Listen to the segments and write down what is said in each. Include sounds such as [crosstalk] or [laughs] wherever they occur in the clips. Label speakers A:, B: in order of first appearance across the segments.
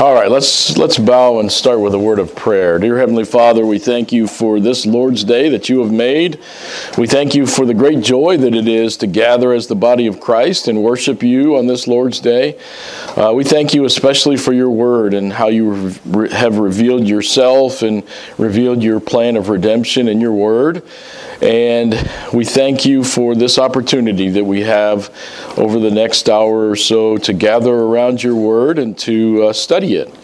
A: All right, let's let's bow and start with a word of prayer. Dear heavenly Father, we thank you for this Lord's day that you have made. We thank you for the great joy that it is to gather as the body of Christ and worship you on this Lord's day. Uh, we thank you especially for your word and how you re- have revealed yourself and revealed your plan of redemption in your word. And we thank you for this opportunity that we have over the next hour or so to gather around your word and to uh, study it.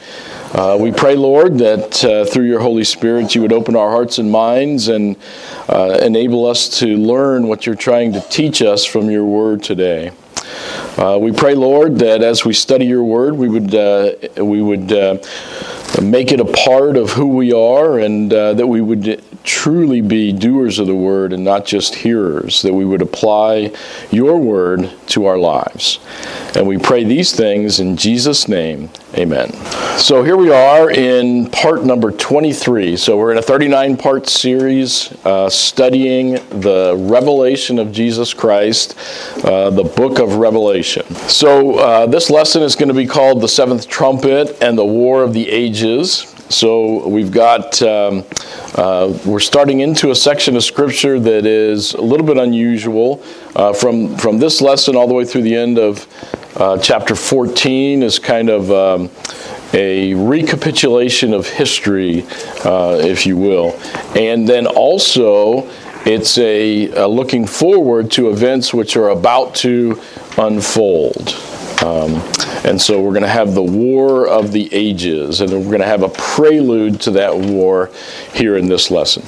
A: Uh, we pray, Lord, that uh, through your Holy Spirit you would open our hearts and minds and uh, enable us to learn what you're trying to teach us from your word today. Uh, we pray, Lord, that as we study your word, we would, uh, we would make it a part of who we are and that we would truly be doers of the word and not just hearers, that we would apply your word to our lives. And we pray these things in Jesus' name. Amen. So here we are in part number 23. So we're in a 39 part series uh, studying the revelation of Jesus Christ, uh, the book of Revelation. So uh, this lesson is going to be called The Seventh Trumpet and the War of the Ages. So we've got, um, uh, we're starting into a section of scripture that is a little bit unusual. Uh, from, from this lesson all the way through the end of uh, chapter 14 is kind of um, a recapitulation of history, uh, if you will. And then also, it's a, a looking forward to events which are about to unfold. Um, and so we're going to have the War of the Ages, and we're going to have a prelude to that war here in this lesson.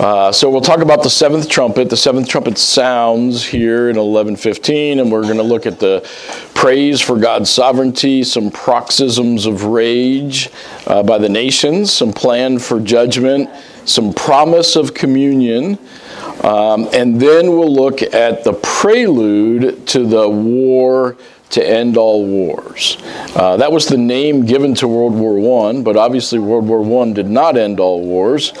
A: Uh, so we'll talk about the seventh trumpet. The seventh trumpet sounds here in 1115, and we're going to look at the praise for God's sovereignty, some paroxysms of rage uh, by the nations, some plan for judgment, some promise of communion. Um, and then we'll look at the prelude to the war to end all wars. Uh, that was the name given to World War I, but obviously World War I did not end all wars.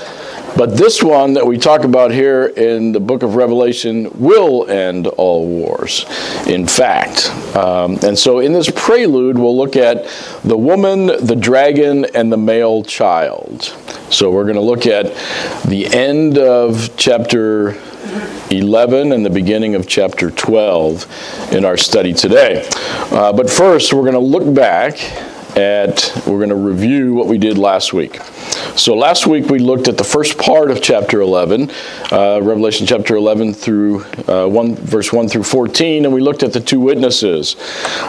A: But this one that we talk about here in the book of Revelation will end all wars, in fact. Um, and so in this prelude, we'll look at the woman, the dragon, and the male child. So we're going to look at the end of chapter 11 and the beginning of chapter 12 in our study today. Uh, but first, we're going to look back at, we're going to review what we did last week. So last week we looked at the first part of chapter 11, uh, Revelation chapter 11 through uh, 1, verse 1 through 14, and we looked at the two witnesses.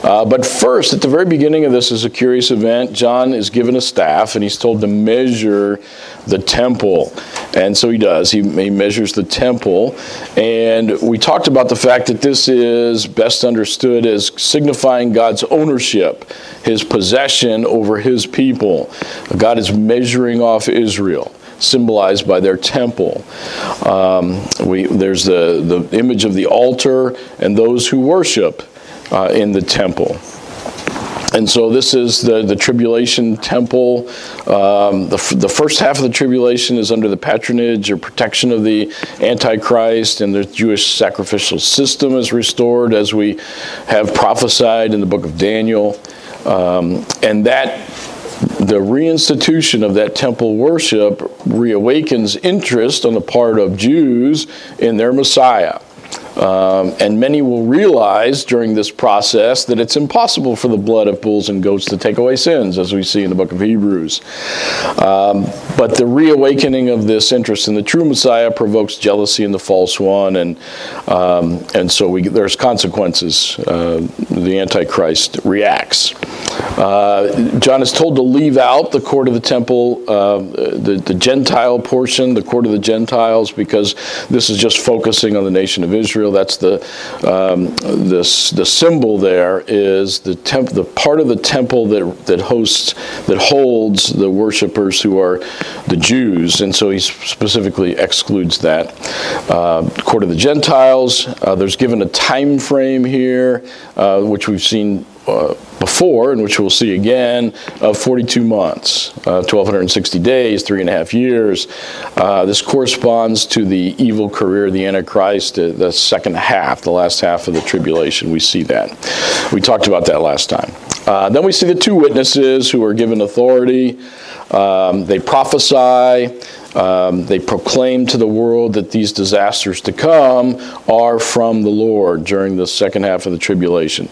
A: Uh, but first, at the very beginning of this is a curious event. John is given a staff and he's told to measure the temple. And so he does. He, he measures the temple. And we talked about the fact that this is best understood as signifying God's ownership, his possession over his people. God is measuring off Israel symbolized by their temple. Um, we, there's the, the image of the altar and those who worship uh, in the temple. And so this is the, the tribulation temple. Um, the, the first half of the tribulation is under the patronage or protection of the Antichrist, and the Jewish sacrificial system is restored as we have prophesied in the book of Daniel. Um, and that the reinstitution of that temple worship reawakens interest on the part of Jews in their Messiah. Um, and many will realize during this process that it's impossible for the blood of bulls and goats to take away sins, as we see in the book of Hebrews. Um, but the reawakening of this interest in the true Messiah provokes jealousy in the false one, and um, and so we, there's consequences. Uh, the Antichrist reacts. Uh, John is told to leave out the court of the temple, uh, the, the Gentile portion, the court of the Gentiles, because this is just focusing on the nation of Israel. That's the um, the, the symbol there is the temp, the part of the temple that that hosts that holds the worshipers who are the Jews, and so he specifically excludes that. Uh, court of the Gentiles. Uh, there's given a time frame here, uh, which we've seen uh, before, and which we'll see again, of 42 months, uh, 1,260 days, three and a half years. Uh, this corresponds to the evil career of the Antichrist, uh, the second half, the last half of the tribulation. We see that. We talked about that last time. Uh, then we see the two witnesses who are given authority. Um, they prophesy. Um, they proclaim to the world that these disasters to come are from the Lord during the second half of the tribulation.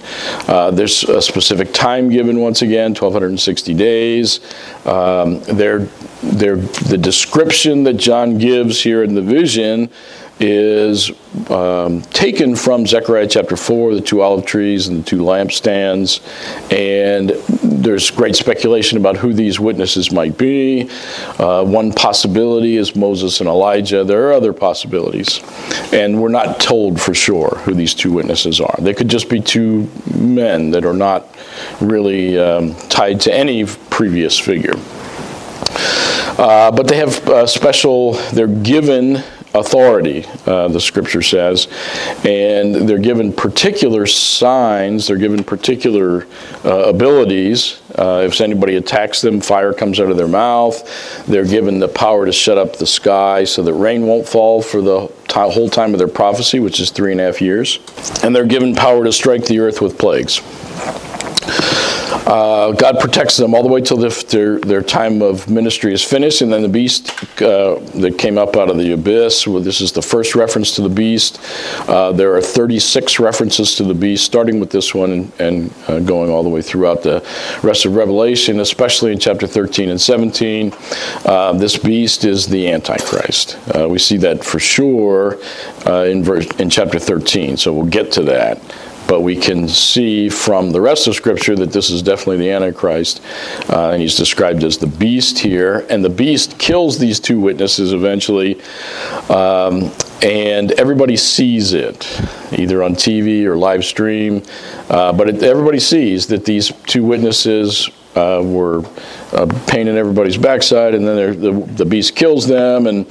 A: Uh, there's a specific time given once again 1260 days. Um, they're, they're, the description that John gives here in the vision is um, taken from Zechariah chapter 4, the two olive trees and the two lampstands. And there's great speculation about who these witnesses might be. Uh, one possibility is Moses and Elijah. There are other possibilities. And we're not told for sure who these two witnesses are. They could just be two men that are not really um, tied to any previous figure. Uh, but they have uh, special, they're given authority, uh, the scripture says. And they're given particular signs, they're given particular uh, abilities. Uh, if anybody attacks them, fire comes out of their mouth. They're given the power to shut up the sky so that rain won't fall for the t- whole time of their prophecy, which is three and a half years. And they're given power to strike the earth with plagues. Uh, God protects them all the way till their, their time of ministry is finished, and then the beast uh, that came up out of the abyss. Well, this is the first reference to the beast. Uh, there are 36 references to the beast, starting with this one and, and uh, going all the way throughout the rest of Revelation, especially in chapter 13 and 17. Uh, this beast is the Antichrist. Uh, we see that for sure in, verse, in chapter 13, so we'll get to that. But we can see from the rest of Scripture that this is definitely the Antichrist. Uh, and he's described as the beast here. And the beast kills these two witnesses eventually. Um, and everybody sees it, either on TV or live stream. Uh, but it, everybody sees that these two witnesses uh, were uh, pain in everybody's backside, and then the, the beast kills them, and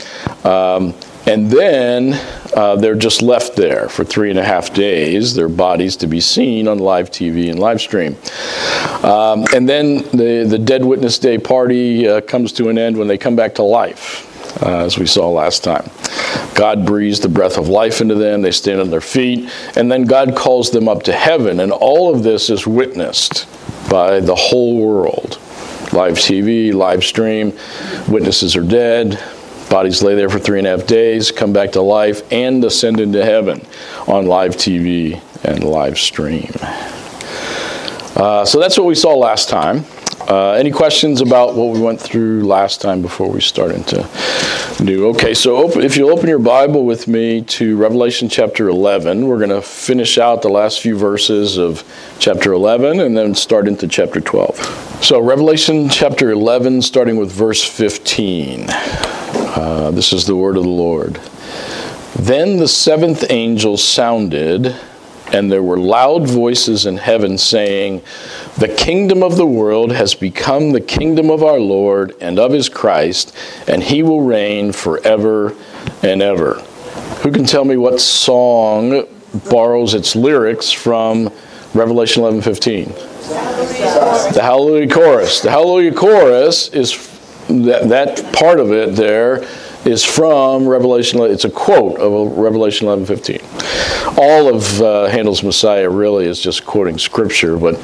A: um, and then uh, they're just left there for three and a half days, their bodies to be seen on live TV and live stream. Um, and then the, the Dead Witness Day party uh, comes to an end when they come back to life. Uh, as we saw last time. God breathes the breath of life into them, they stand on their feet, and then God calls them up to heaven. And all of this is witnessed by the whole world live TV, live stream, witnesses are dead, Bodies lay there for three and a half days, come back to life, and ascend into heaven on live TV and live stream. Uh, so that's what we saw last time. Uh, any questions about what we went through last time before we start into new? Okay, so open, if you'll open your Bible with me to Revelation chapter 11, we're going to finish out the last few verses of chapter 11 and then start into chapter 12. So, Revelation chapter 11, starting with verse 15. Uh, this is the word of the Lord. Then the seventh angel sounded, and there were loud voices in heaven saying, The kingdom of the world has become the kingdom of our Lord and of his Christ, and he will reign forever and ever. Who can tell me what song borrows its lyrics from Revelation 11:15? The Hallelujah chorus. The Hallelujah chorus is that, that part of it there is from Revelation. It's a quote of Revelation 11:15. All of uh, Handel's Messiah really is just quoting scripture, but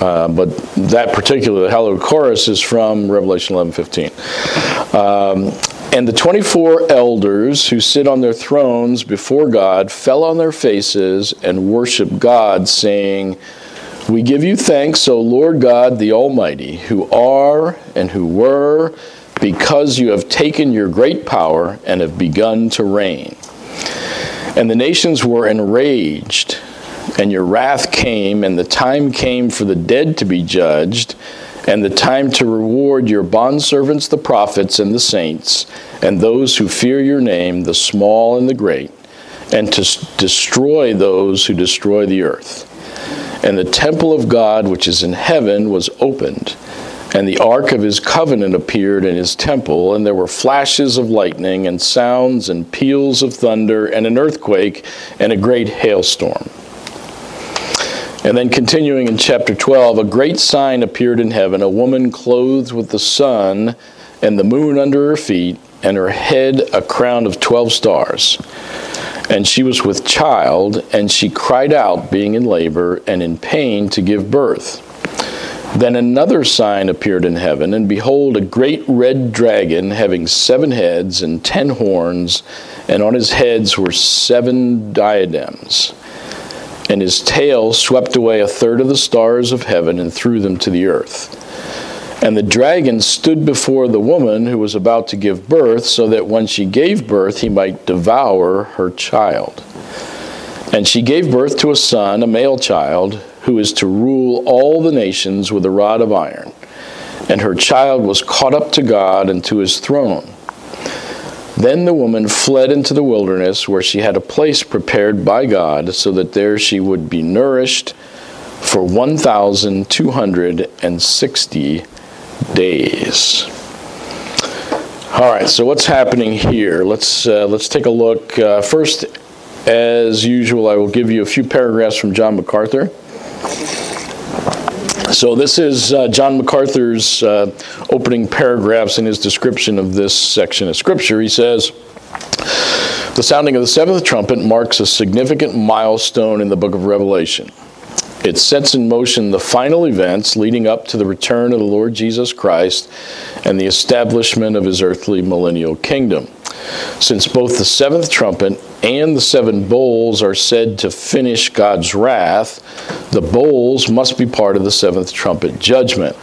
A: uh, but that particular Hallelujah chorus is from Revelation 11:15. Um, and the 24 elders who sit on their thrones before God fell on their faces and worshiped God, saying, we give you thanks, O Lord God, the Almighty, who are and who were, because you have taken your great power and have begun to reign. And the nations were enraged, and your wrath came, and the time came for the dead to be judged, and the time to reward your bondservants, the prophets, and the saints, and those who fear your name, the small and the great, and to destroy those who destroy the earth. And the temple of God, which is in heaven, was opened. And the ark of his covenant appeared in his temple, and there were flashes of lightning, and sounds, and peals of thunder, and an earthquake, and a great hailstorm. And then continuing in chapter 12, a great sign appeared in heaven a woman clothed with the sun and the moon under her feet, and her head a crown of 12 stars and she was with child, and she cried out, being in labor and in pain to give birth. Then another sign appeared in heaven, and behold, a great red dragon having seven heads and ten horns, and on his heads were seven diadems. And his tail swept away a third of the stars of heaven and threw them to the earth. And the dragon stood before the woman who was about to give birth, so that when she gave birth, he might devour her child. And she gave birth to a son, a male child who is to rule all the nations with a rod of iron. And her child was caught up to God and to his throne. Then the woman fled into the wilderness, where she had a place prepared by God, so that there she would be nourished for 1,260 days. All right, so what's happening here? Let's uh, let's take a look. Uh, first, as usual, I will give you a few paragraphs from John MacArthur. So, this is uh, John MacArthur's uh, opening paragraphs in his description of this section of Scripture. He says, The sounding of the seventh trumpet marks a significant milestone in the book of Revelation. It sets in motion the final events leading up to the return of the Lord Jesus Christ and the establishment of his earthly millennial kingdom. Since both the seventh trumpet and the seven bowls are said to finish God's wrath, the bowls must be part of the seventh trumpet judgment.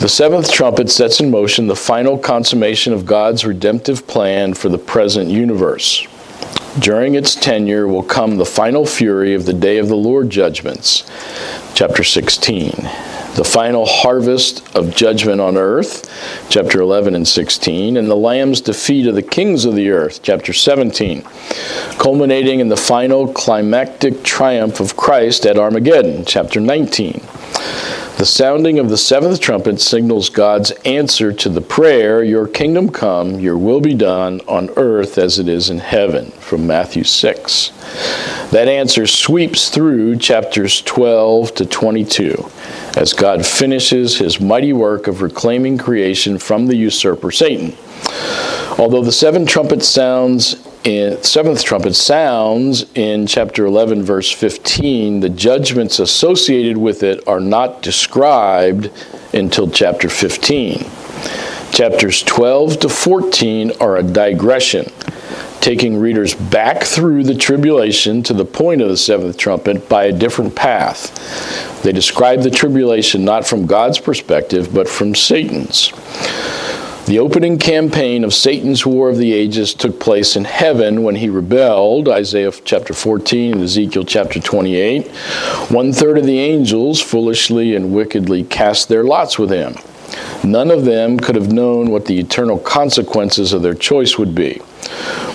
A: The seventh trumpet sets in motion the final consummation of God's redemptive plan for the present universe. During its tenure will come the final fury of the day of the Lord judgments. Chapter 16. The final harvest of judgment on earth, chapter 11 and 16, and the Lamb's defeat of the kings of the earth, chapter 17, culminating in the final climactic triumph of Christ at Armageddon, chapter 19. The sounding of the seventh trumpet signals God's answer to the prayer, Your kingdom come, your will be done on earth as it is in heaven, from Matthew 6. That answer sweeps through chapters 12 to 22 as God finishes his mighty work of reclaiming creation from the usurper Satan. Although the seven trumpet sounds in seventh trumpet sounds in chapter 11 verse 15 the judgments associated with it are not described until chapter 15 chapters 12 to 14 are a digression taking readers back through the tribulation to the point of the seventh trumpet by a different path. They describe the tribulation not from god's perspective but from satan's the opening campaign of Satan's War of the Ages took place in heaven when he rebelled, Isaiah chapter 14 and Ezekiel chapter 28. One third of the angels foolishly and wickedly cast their lots with him. None of them could have known what the eternal consequences of their choice would be.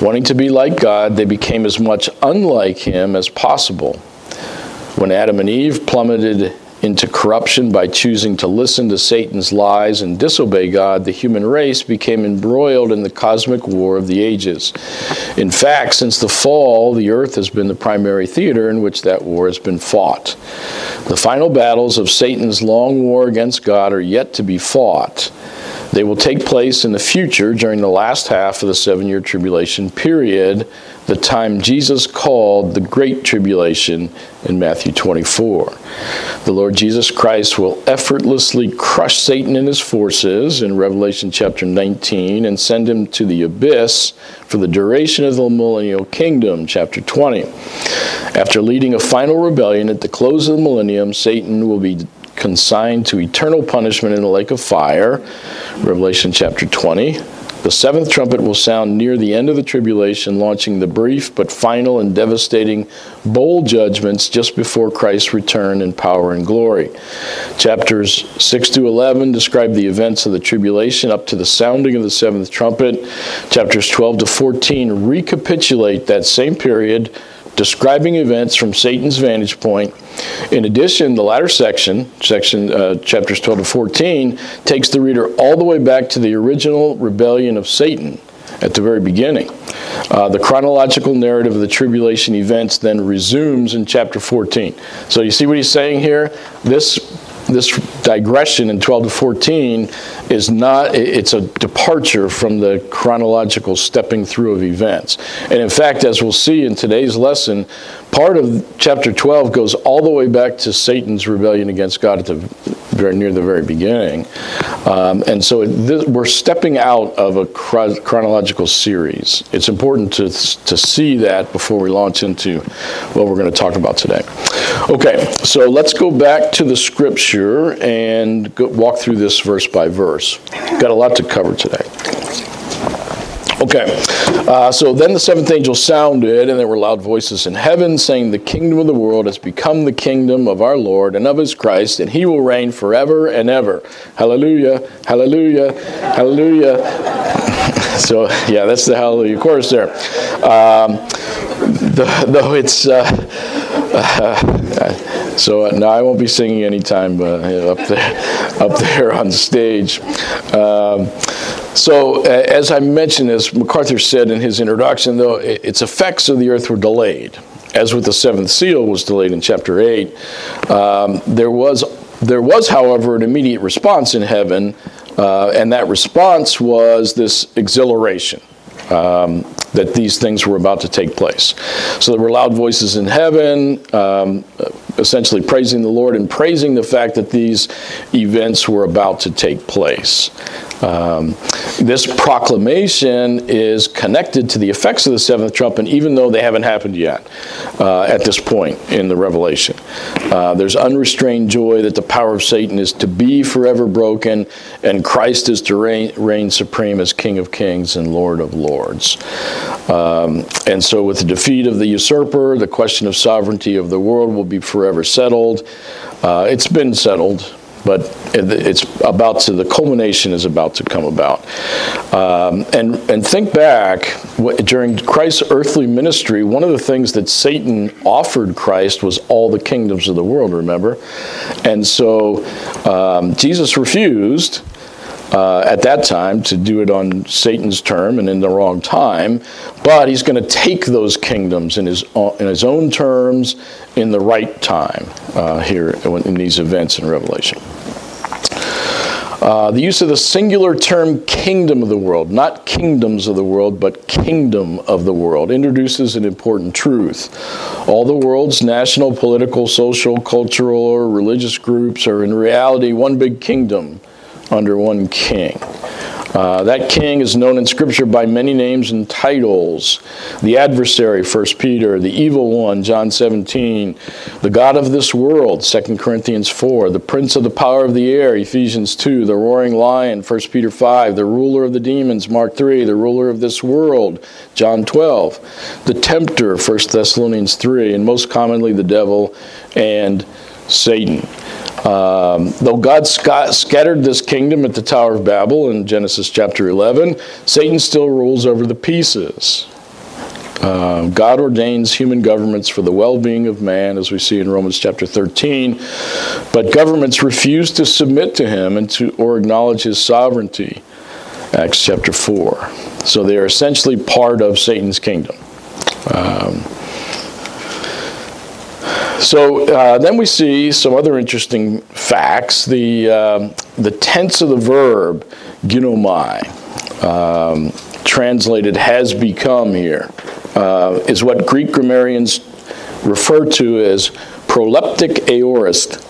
A: Wanting to be like God, they became as much unlike him as possible. When Adam and Eve plummeted into corruption by choosing to listen to Satan's lies and disobey God, the human race became embroiled in the cosmic war of the ages. In fact, since the fall, the earth has been the primary theater in which that war has been fought. The final battles of Satan's long war against God are yet to be fought. They will take place in the future during the last half of the seven year tribulation period, the time Jesus called the Great Tribulation in Matthew 24. The Lord Jesus Christ will effortlessly crush Satan and his forces in Revelation chapter 19 and send him to the abyss for the duration of the millennial kingdom, chapter 20. After leading a final rebellion at the close of the millennium, Satan will be consigned to eternal punishment in the lake of fire, Revelation chapter 20. The seventh trumpet will sound near the end of the tribulation, launching the brief but final and devastating bowl judgments just before Christ's return in power and glory. Chapters 6 to 11 describe the events of the tribulation up to the sounding of the seventh trumpet. Chapters 12 to 14 recapitulate that same period describing events from Satan's vantage point. In addition, the latter section, section uh, chapters 12 to 14, takes the reader all the way back to the original rebellion of Satan at the very beginning. Uh, the chronological narrative of the tribulation events then resumes in chapter 14. So you see what he's saying here? This this digression in 12 to 14 is not, it's a departure from the chronological stepping through of events. And in fact, as we'll see in today's lesson, part of chapter 12 goes all the way back to Satan's rebellion against God at the very near the very beginning. Um, and so this, we're stepping out of a chronological series. It's important to, to see that before we launch into what we're going to talk about today. Okay, so let's go back to the scripture and go, walk through this verse by verse. Got a lot to cover today. Okay, uh, so then the seventh angel sounded, and there were loud voices in heaven saying, The kingdom of the world has become the kingdom of our Lord and of his Christ, and he will reign forever and ever. Hallelujah, hallelujah, hallelujah. [laughs] so, yeah, that's the hallelujah chorus there. Um, though it's. Uh, [laughs] uh, so uh, I won't be singing anytime uh, up there, [laughs] up there on stage. Um, so, uh, as I mentioned, as MacArthur said in his introduction, though its effects of the earth were delayed, as with the seventh seal was delayed in chapter eight. Um, there was, there was, however, an immediate response in heaven, uh, and that response was this exhilaration. Um, that these things were about to take place. So there were loud voices in heaven, um, essentially praising the Lord and praising the fact that these events were about to take place. Um, this proclamation is connected to the effects of the seventh trumpet, even though they haven't happened yet uh, at this point in the Revelation. Uh, there's unrestrained joy that the power of Satan is to be forever broken, and Christ is to reign, reign supreme as King of kings and Lord of lords. Um, and so, with the defeat of the usurper, the question of sovereignty of the world will be forever settled. Uh, it's been settled but it's about to the culmination is about to come about. Um, and and think back during christ's earthly ministry one of the things that satan offered christ was all the kingdoms of the world remember? And so um, jesus refused uh, at that time to do it on Satan's term and in the wrong time, but he's going to take those kingdoms in his, in his own terms in the right time uh, here in these events in Revelation. Uh, the use of the singular term kingdom of the world, not kingdoms of the world, but kingdom of the world, introduces an important truth. All the world's national, political, social, cultural, or religious groups are in reality one big kingdom under one king. Uh, that king is known in Scripture by many names and titles the adversary, 1 Peter, the evil one, John 17, the God of this world, 2 Corinthians 4, the prince of the power of the air, Ephesians 2, the roaring lion, 1 Peter 5, the ruler of the demons, Mark 3, the ruler of this world, John 12, the tempter, 1 Thessalonians 3, and most commonly the devil and Satan. Um, though God sc- scattered this kingdom at the Tower of Babel in Genesis chapter 11, Satan still rules over the pieces. Uh, God ordains human governments for the well being of man, as we see in Romans chapter 13, but governments refuse to submit to him and to, or acknowledge his sovereignty. Acts chapter 4. So they are essentially part of Satan's kingdom. Um, so uh, then we see some other interesting facts. The, uh, the tense of the verb, ginomai, um, translated has become here, uh, is what Greek grammarians refer to as proleptic aorist.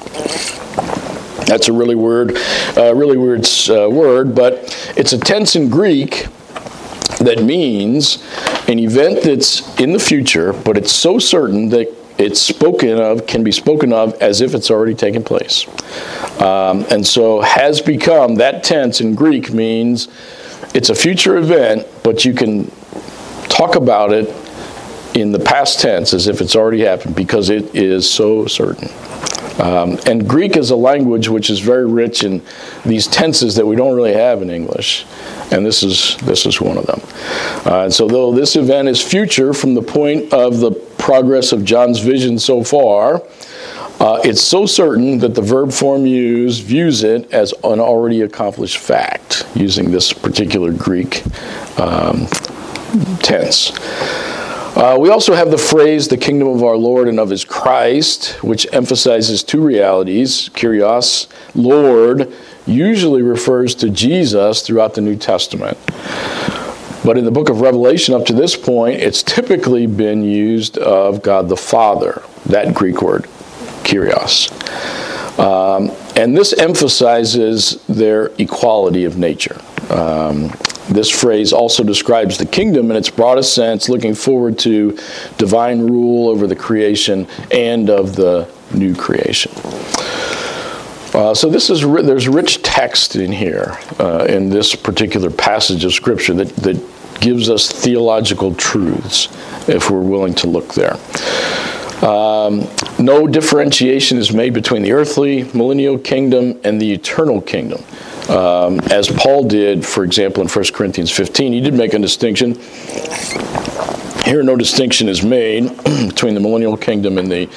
A: That's a really weird, uh, really weird uh, word, but it's a tense in Greek that means an event that's in the future, but it's so certain that it's spoken of, can be spoken of as if it's already taken place. Um, and so has become, that tense in Greek means it's a future event, but you can talk about it in the past tense as if it's already happened because it is so certain. Um, and Greek is a language which is very rich in these tenses that we don't really have in English, and this is this is one of them. Uh, and so, though this event is future from the point of the progress of John's vision so far, uh, it's so certain that the verb form used views it as an already accomplished fact using this particular Greek um, tense. Uh, we also have the phrase the kingdom of our Lord and of his Christ, which emphasizes two realities. Kyrios, Lord, usually refers to Jesus throughout the New Testament. But in the book of Revelation, up to this point, it's typically been used of God the Father, that Greek word, Kyrios. Um, and this emphasizes their equality of nature. Um, this phrase also describes the kingdom in its broadest sense, looking forward to divine rule over the creation and of the new creation. Uh, so this is there's rich text in here uh, in this particular passage of scripture that, that gives us theological truths if we're willing to look there. Um, no differentiation is made between the earthly millennial kingdom and the eternal kingdom. Um, as Paul did, for example, in 1 Corinthians 15, he did make a distinction. Here, no distinction is made [clears throat] between the millennial kingdom and the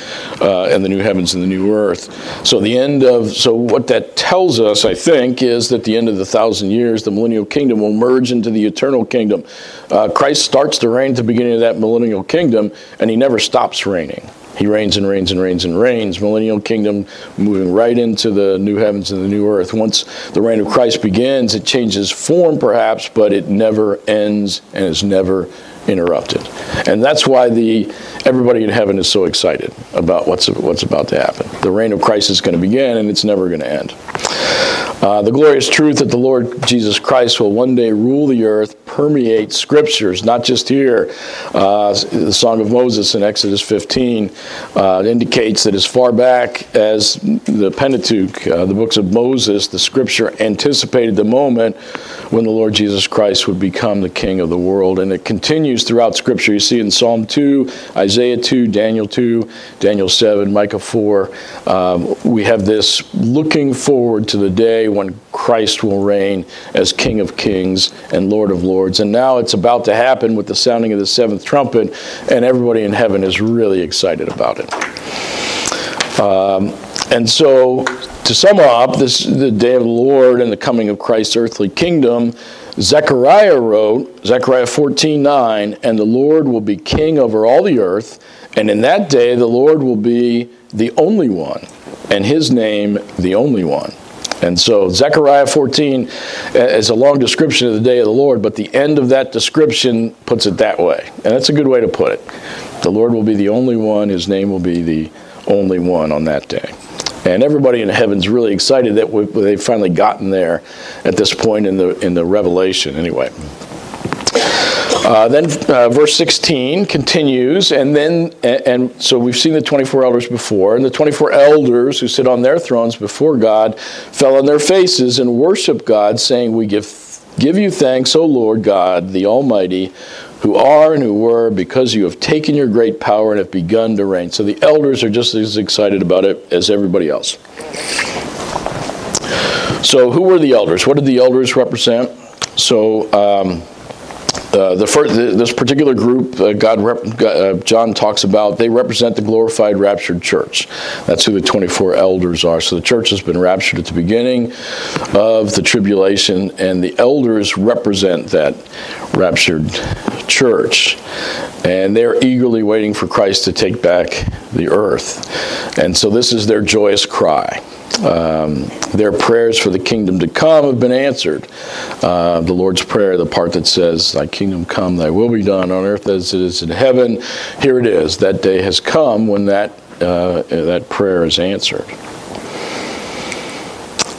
A: uh, and the new heavens and the new earth. So the end of so what that tells us, I think, is that the end of the thousand years, the millennial kingdom will merge into the eternal kingdom. Uh, Christ starts to reign at the beginning of that millennial kingdom, and he never stops reigning. He reigns and reigns and reigns and reigns. Millennial kingdom moving right into the new heavens and the new earth. Once the reign of Christ begins, it changes form perhaps, but it never ends and is never interrupted. And that's why the everybody in heaven is so excited about what's what's about to happen. The reign of Christ is going to begin and it's never going to end. Uh, the glorious truth that the Lord Jesus Christ will one day rule the earth permeates scriptures, not just here. Uh, the Song of Moses in Exodus 15 uh, indicates that as far back as the Pentateuch, uh, the books of Moses, the scripture anticipated the moment when the Lord Jesus Christ would become the King of the world. And it continues throughout scripture. You see in Psalm 2, Isaiah 2, Daniel 2, Daniel 7, Micah 4. Um, we have this looking forward to the day when Christ will reign as King of kings and Lord of lords. And now it's about to happen with the sounding of the seventh trumpet, and everybody in heaven is really excited about it. Um, and so, to sum up, this the day of the Lord and the coming of Christ's earthly kingdom. Zechariah wrote, Zechariah 14 9, and the Lord will be king over all the earth, and in that day the Lord will be the only one, and his name the only one. And so Zechariah 14 is a long description of the day of the Lord, but the end of that description puts it that way. And that's a good way to put it. The Lord will be the only one, his name will be the only one on that day. And everybody in heaven's really excited that they've finally gotten there at this point in the in the revelation anyway. Uh, then uh, verse 16 continues, and then, and, and, so we've seen the 24 elders before, and the 24 elders who sit on their thrones before God fell on their faces and worship God, saying, We give, give you thanks, O Lord God, the Almighty, who are and who were, because you have taken your great power and have begun to reign. So the elders are just as excited about it as everybody else. So, who were the elders? What did the elders represent? So, um, uh, the first, this particular group, uh, God, rep, uh, John talks about, they represent the glorified raptured church. That's who the 24 elders are. So the church has been raptured at the beginning of the tribulation, and the elders represent that raptured church. And they're eagerly waiting for Christ to take back the earth. And so this is their joyous cry. Um, their prayers for the kingdom to come have been answered. Uh, the Lord's Prayer, the part that says, Thy kingdom come, thy will be done on earth as it is in heaven, here it is. That day has come when that, uh, that prayer is answered.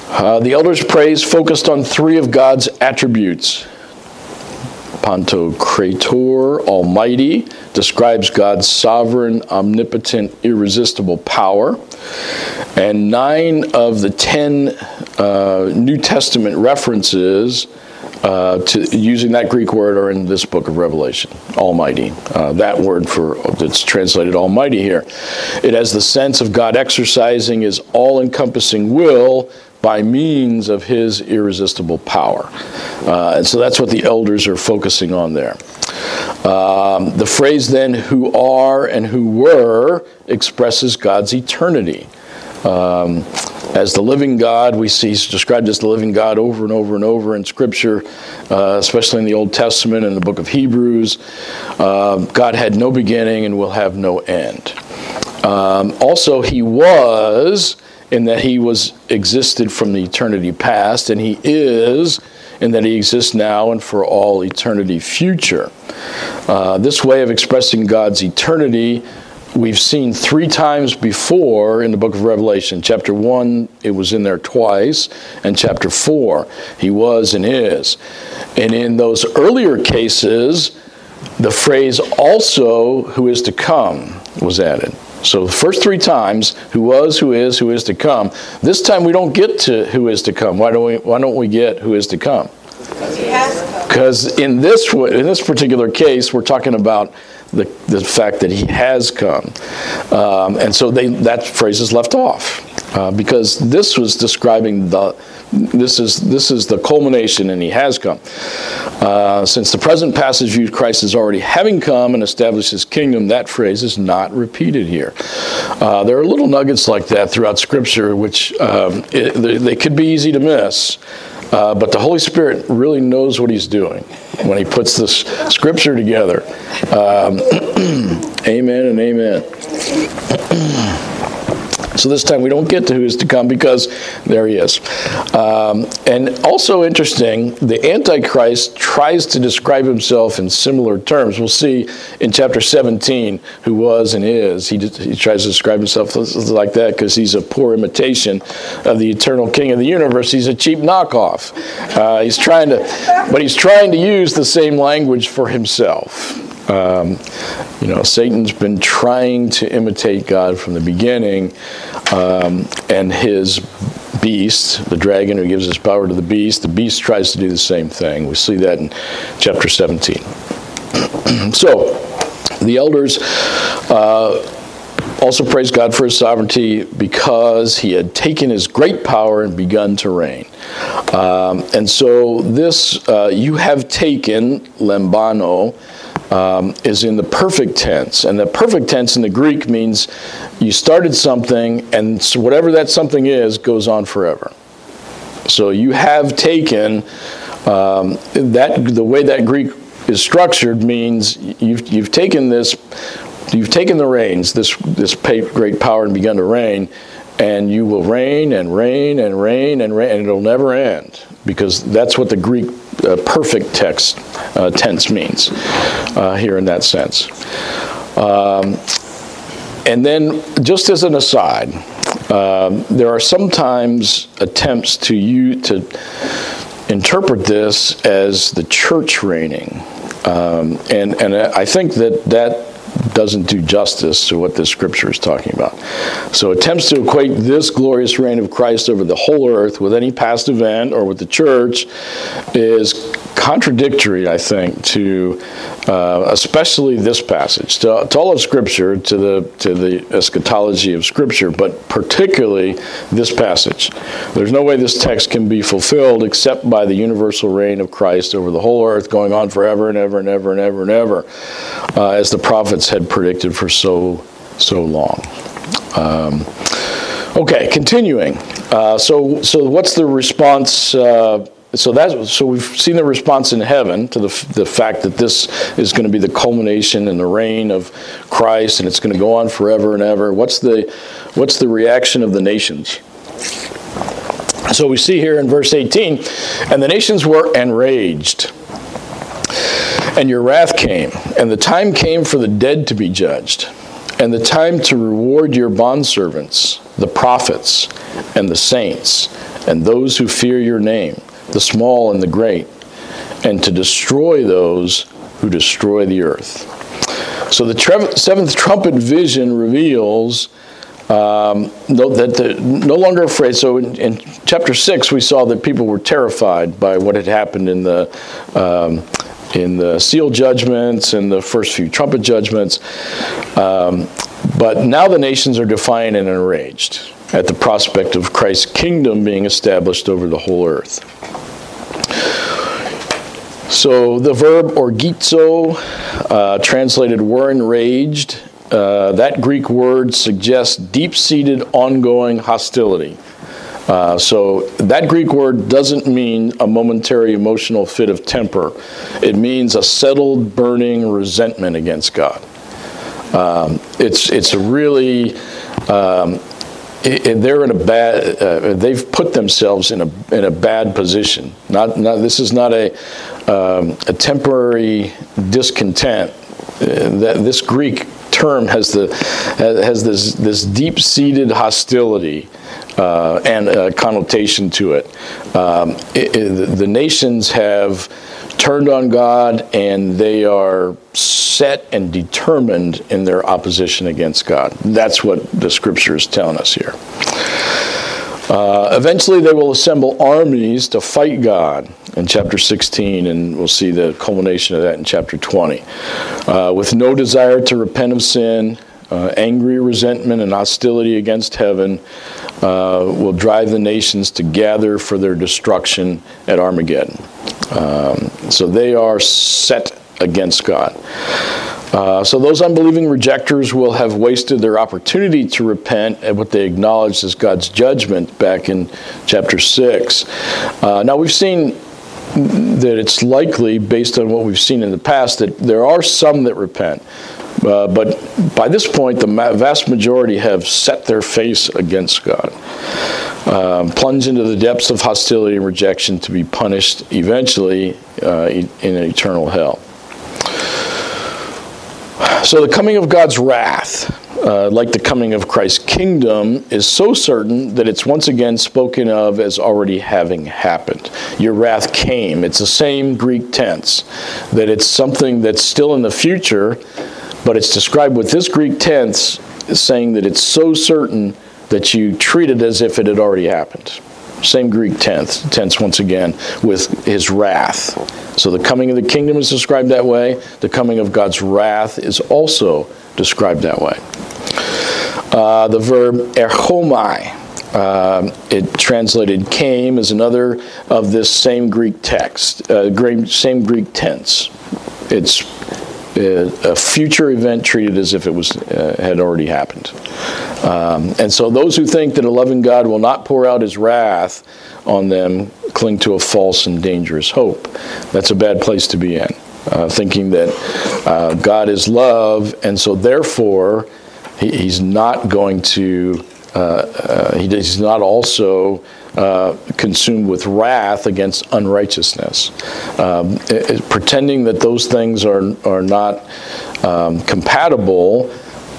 A: Uh, the elders' praise focused on three of God's attributes. Panto Pantocrator, Almighty, describes God's sovereign, omnipotent, irresistible power. And nine of the ten uh, New Testament references uh, to using that Greek word are in this book of Revelation, Almighty. Uh, that word for that's translated Almighty here. It has the sense of God exercising His all-encompassing will by means of His irresistible power, uh, and so that's what the elders are focusing on there. Um, the phrase then, "who are and who were," expresses God's eternity. Um, as the living God. We see he's described as the living God over and over and over in Scripture, uh, especially in the Old Testament and the book of Hebrews. Uh, God had no beginning and will have no end. Um, also, he was in that he was existed from the eternity past, and he is in that he exists now and for all eternity future. Uh, this way of expressing God's eternity we've seen three times before in the book of Revelation. Chapter 1, it was in there twice, and chapter 4, he was and is. And in those earlier cases, the phrase also who is to come was added. So the first three times, who was, who is, who is to come. This time we don't get to who is to come. Why don't we? Why don't we get who is to come? Because in this in this particular case, we're talking about the, the fact that he has come, um, and so they, that phrase is left off uh, because this was describing the this is this is the culmination, and he has come. Uh, since the present passage views Christ as already having come and established his kingdom, that phrase is not repeated here. Uh, there are little nuggets like that throughout Scripture, which um, it, they, they could be easy to miss. Uh, but the Holy Spirit really knows what He's doing when He puts this Scripture together. Um, [clears throat] amen and amen. [clears throat] So this time we don't get to who is to come because there he is. Um, and also interesting, the Antichrist tries to describe himself in similar terms. We'll see in chapter 17 who was and is. He, he tries to describe himself like that because he's a poor imitation of the eternal King of the universe. He's a cheap knockoff. Uh, he's trying to, but he's trying to use the same language for himself. Um, you know, Satan's been trying to imitate God from the beginning, um, and his beast, the dragon who gives his power to the beast, the beast tries to do the same thing. We see that in chapter 17. [clears throat] so, the elders. Uh, also praise God for his sovereignty because he had taken his great power and begun to reign. Um, and so, this, uh, you have taken, lambano, um, is in the perfect tense. And the perfect tense in the Greek means you started something, and whatever that something is goes on forever. So you have taken um, that, the way that Greek is structured means you've, you've taken this, you've taken the reins, this, this great power, and begun to reign, and you will reign and reign and reign and reign, and it'll never end because that's what the Greek perfect text uh, tense means uh, here in that sense. Um, and then, just as an aside, um, there are sometimes attempts to you to interpret this as the church reigning, um, and and I think that that doesn't do justice to what this scripture is talking about. So attempts to equate this glorious reign of Christ over the whole earth with any past event or with the church is contradictory, I think, to uh, especially this passage, to, to, all of Scripture, to the to the eschatology of Scripture, but particularly this passage. There's no way this text can be fulfilled except by the universal reign of Christ over the whole earth, going on forever and ever and ever and ever and ever, uh, as the prophets had predicted for so so long. Um, okay, continuing. Uh, so so what's the response? So that's so we've seen the response in heaven to the, the fact that this is going to be the culmination and the reign of Christ and it's going to go on forever and ever. What's the what's the reaction of the nations? So we see here in verse 18, and the nations were enraged. And your wrath came, and the time came for the dead to be judged, and the time to reward your bondservants, the prophets, and the saints, and those who fear your name the small and the great, and to destroy those who destroy the earth. So the tre- seventh trumpet vision reveals um, no, that they're no longer afraid. So in, in, chapter six, we saw that people were terrified by what had happened in the um, in the seal judgments and the first few trumpet judgments. Um, but now the nations are defiant and enraged at the prospect of Christ's kingdom being established over the whole earth. So the verb orgizo, uh, translated were enraged, uh, that Greek word suggests deep seated, ongoing hostility. Uh, so that Greek word doesn't mean a momentary emotional fit of temper. It means a settled, burning resentment against God. Um, it's it's really um, they're in a bad. Uh, they've put themselves in a in a bad position. Not, not this is not a um, a temporary discontent. Uh, that this Greek term has the has this this deep seated hostility. Uh, and connotation to it. Um, it, it the nations have turned on God and they are set and determined in their opposition against God. That's what the scripture is telling us here. Uh, eventually, they will assemble armies to fight God in chapter 16, and we'll see the culmination of that in chapter 20. Uh, with no desire to repent of sin, uh, angry resentment and hostility against heaven uh, will drive the nations to gather for their destruction at Armageddon. Um, so they are set against God. Uh, so those unbelieving rejectors will have wasted their opportunity to repent at what they acknowledged as God's judgment back in chapter 6. Uh, now we've seen that it's likely, based on what we've seen in the past, that there are some that repent. Uh, but by this point, the vast majority have set their face against God, um, plunge into the depths of hostility and rejection to be punished eventually uh, in eternal hell. So, the coming of God's wrath, uh, like the coming of Christ's kingdom, is so certain that it's once again spoken of as already having happened. Your wrath came. It's the same Greek tense, that it's something that's still in the future but it's described with this Greek tense saying that it's so certain that you treat it as if it had already happened. Same Greek tense, tense once again, with his wrath. So the coming of the kingdom is described that way. The coming of God's wrath is also described that way. Uh, the verb erchomai, uh, it translated came, is another of this same Greek text, uh, same Greek tense. It's a future event treated as if it was uh, had already happened. Um, and so those who think that a loving God will not pour out his wrath on them cling to a false and dangerous hope. That's a bad place to be in. Uh, thinking that uh, God is love, and so therefore he, he's not going to, uh, uh, he, he's not also uh, consumed with wrath against unrighteousness, um, it, it, pretending that those things are, are not um, compatible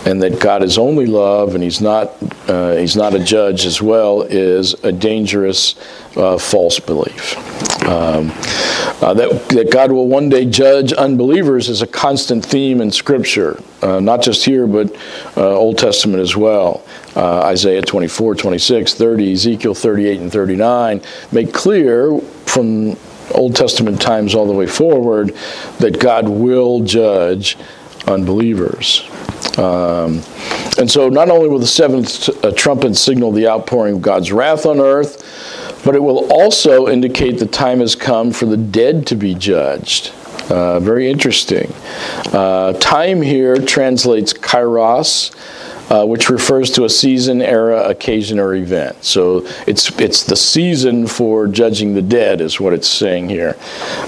A: and that God is only love and he's not, uh, he's not a judge as well is a dangerous uh, false belief. Um, uh, that, that God will one day judge unbelievers is a constant theme in Scripture, uh, not just here, but uh, Old Testament as well. Uh, Isaiah 24, 26, 30, Ezekiel 38 and 39 make clear from Old Testament times all the way forward that God will judge unbelievers. Um, and so, not only will the seventh uh, trumpet signal the outpouring of God's wrath on earth, but it will also indicate the time has come for the dead to be judged. Uh, very interesting. Uh, time here translates kairos, uh, which refers to a season, era, occasion, or event. So it's it's the season for judging the dead, is what it's saying here.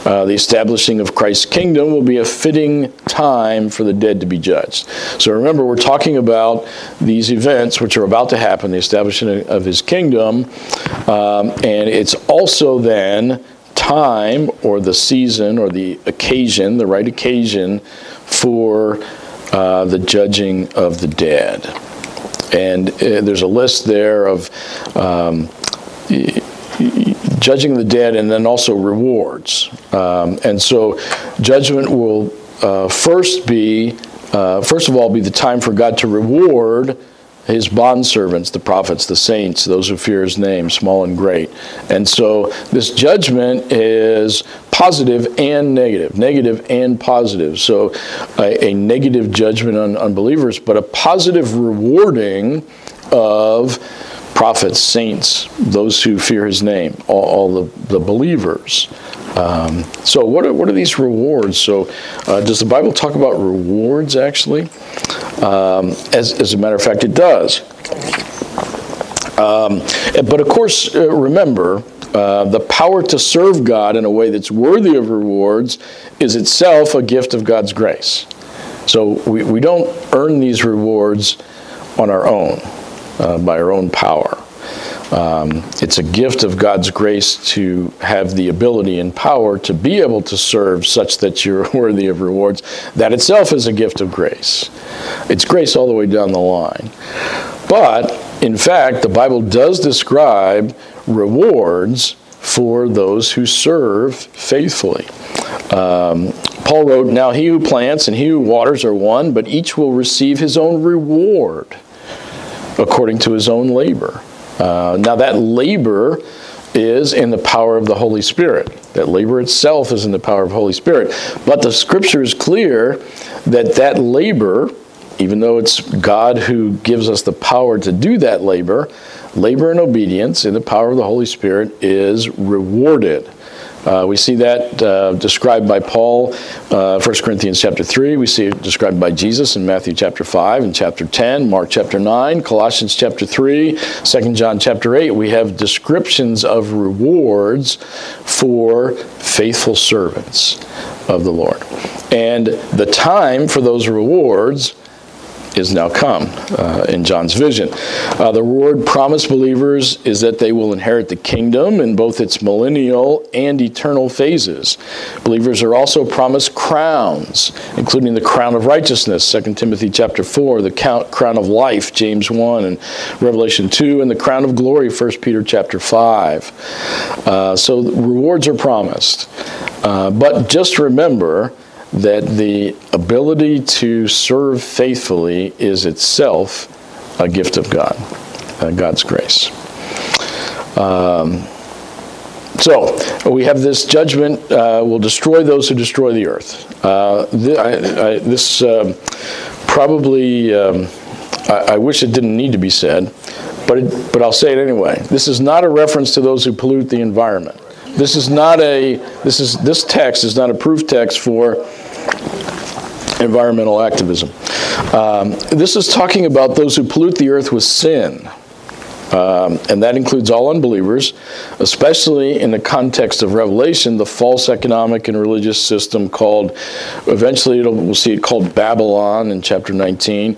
A: Uh, the establishing of Christ's kingdom will be a fitting time for the dead to be judged. So remember, we're talking about these events which are about to happen, the establishment of His kingdom, um, and it's also then time or the season or the occasion, the right occasion for uh, the judging of the dead. And uh, there's a list there of um, judging the dead and then also rewards. Um, and so judgment will uh, first be, uh, first of all, be the time for God to reward his bondservants, the prophets, the saints, those who fear his name, small and great. And so this judgment is positive and negative, negative and positive. So a, a negative judgment on unbelievers, but a positive rewarding of prophets, saints, those who fear his name, all, all the, the believers. Um, so, what are, what are these rewards? So, uh, does the Bible talk about rewards actually? Um, as, as a matter of fact, it does. Um, but of course, uh, remember, uh, the power to serve God in a way that's worthy of rewards is itself a gift of God's grace. So we, we don't earn these rewards on our own, uh, by our own power. Um, it's a gift of God's grace to have the ability and power to be able to serve such that you're [laughs] worthy of rewards. That itself is a gift of grace. It's grace all the way down the line. But, in fact, the Bible does describe rewards for those who serve faithfully. Um, Paul wrote, Now he who plants and he who waters are one, but each will receive his own reward according to his own labor. Uh, now, that labor is in the power of the Holy Spirit. That labor itself is in the power of the Holy Spirit. But the scripture is clear that that labor, even though it's God who gives us the power to do that labor, labor and obedience in the power of the Holy Spirit is rewarded. Uh, we see that uh, described by Paul, uh, 1 Corinthians chapter 3. We see it described by Jesus in Matthew chapter 5 and chapter 10, Mark chapter 9, Colossians chapter 3, 2 John chapter 8. We have descriptions of rewards for faithful servants of the Lord. And the time for those rewards is now come uh, in John's vision. Uh, the word promised believers is that they will inherit the kingdom in both its millennial and eternal phases. Believers are also promised crowns, including the crown of righteousness, 2 Timothy chapter 4, the crown of life, James 1 and Revelation 2, and the crown of glory, 1 Peter chapter 5. Uh, so rewards are promised. Uh, but just remember, that the ability to serve faithfully is itself a gift of God, uh, God's grace. Um, so we have this judgment uh, will destroy those who destroy the earth. Uh, th- I, I, this um, probably um, I, I, wish it didn't need to be said, but it, but I'll say it anyway. This is not a reference to those who pollute the environment. This is not a this is this text is not a proof text for environmental activism. Um, this is talking about those who pollute the earth with sin. Um, and that includes all unbelievers, especially in the context of Revelation, the false economic and religious system called, eventually we'll see it called Babylon in chapter 19,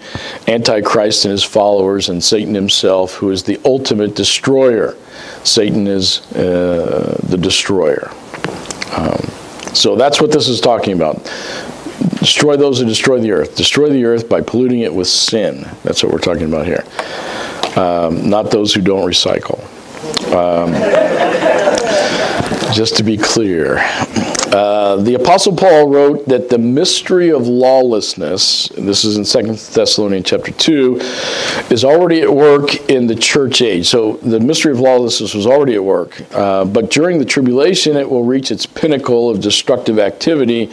A: Antichrist and his followers, and Satan himself, who is the ultimate destroyer. Satan is uh, the destroyer. Um, so that's what this is talking about. Destroy those who destroy the earth. Destroy the earth by polluting it with sin. That's what we're talking about here. Um, not those who don't recycle. Um, just to be clear. Uh, the Apostle Paul wrote that the mystery of lawlessness, this is in 2 Thessalonians chapter 2, is already at work in the church age. So the mystery of lawlessness was already at work. Uh, but during the tribulation, it will reach its pinnacle of destructive activity,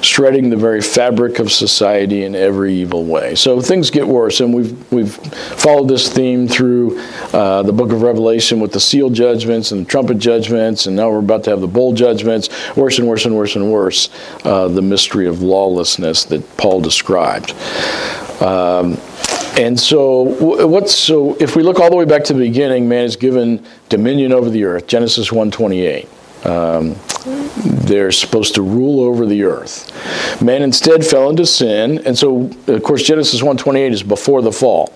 A: shredding the very fabric of society in every evil way. So things get worse, and we've, we've followed this theme through uh, the book of Revelation with the seal judgments and the trumpet judgments, and now we're about to have the bowl judgments. Worse and worse and worse and worse uh, the mystery of lawlessness that Paul described. Um, and so, what's so? If we look all the way back to the beginning, man is given dominion over the earth. Genesis one twenty eight. Um, they're supposed to rule over the earth. Man instead fell into sin, and so of course Genesis one twenty eight is before the fall.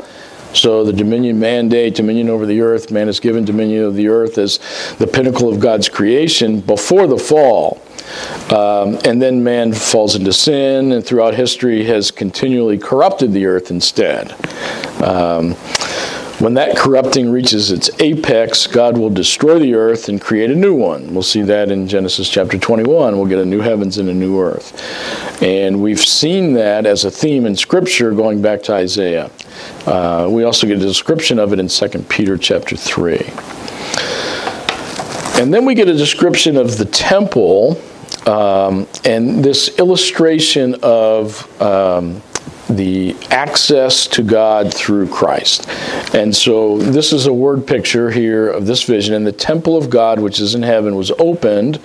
A: So the dominion mandate, dominion over the earth, man is given dominion of the earth as the pinnacle of God's creation before the fall. Um, and then man falls into sin, and throughout history has continually corrupted the earth instead. Um, when that corrupting reaches its apex, God will destroy the earth and create a new one. We'll see that in Genesis chapter 21. We'll get a new heavens and a new earth. And we've seen that as a theme in Scripture going back to Isaiah. Uh, we also get a description of it in 2 Peter chapter 3. And then we get a description of the temple um, and this illustration of um, the access to God through Christ. And so this is a word picture here of this vision. And the temple of God, which is in heaven, was opened,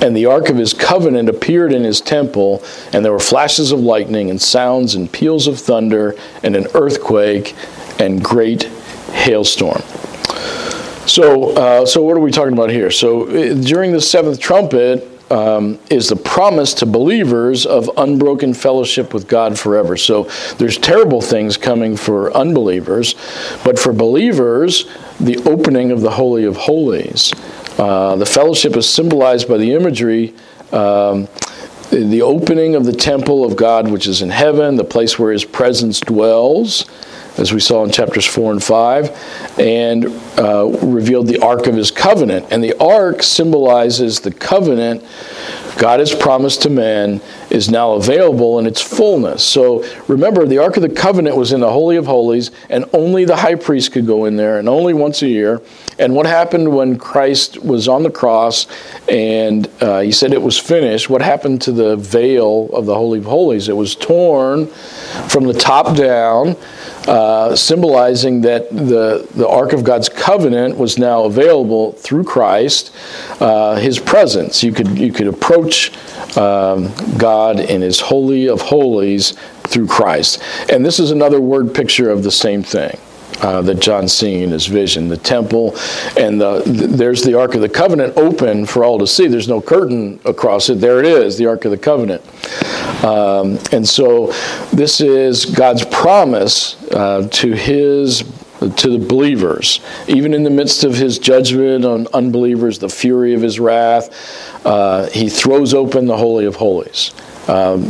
A: and the ark of his covenant appeared in his temple, and there were flashes of lightning, and sounds, and peals of thunder, and an earthquake, and great hailstorm. So, uh, so what are we talking about here? So, uh, during the seventh trumpet, um, is the promise to believers of unbroken fellowship with God forever. So there's terrible things coming for unbelievers, but for believers, the opening of the Holy of Holies. Uh, the fellowship is symbolized by the imagery. Um, the opening of the temple of God, which is in heaven, the place where his presence dwells, as we saw in chapters 4 and 5, and uh, revealed the Ark of His covenant. And the Ark symbolizes the covenant God has promised to man is now available in its fullness. So remember, the Ark of the Covenant was in the Holy of Holies, and only the high priest could go in there, and only once a year. And what happened when Christ was on the cross and uh, he said it was finished? What happened to the veil of the Holy of Holies? It was torn from the top down. Uh, symbolizing that the, the Ark of God's covenant was now available through Christ, uh, His presence. You could you could approach um, God in His holy of holies through Christ, and this is another word picture of the same thing uh, that John's seeing in his vision. The temple and the, there's the Ark of the Covenant open for all to see. There's no curtain across it. There it is, the Ark of the Covenant. Um, and so this is God's promise uh, to his to the believers, even in the midst of his judgment on unbelievers, the fury of his wrath, uh, he throws open the Holy of Holies. Um,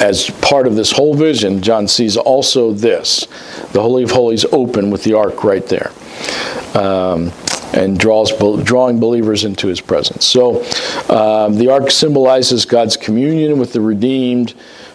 A: as part of this whole vision, John sees also this the Holy of Holies open with the ark right there. Um, and draws drawing believers into his presence. So um, the ark symbolizes God's communion with the redeemed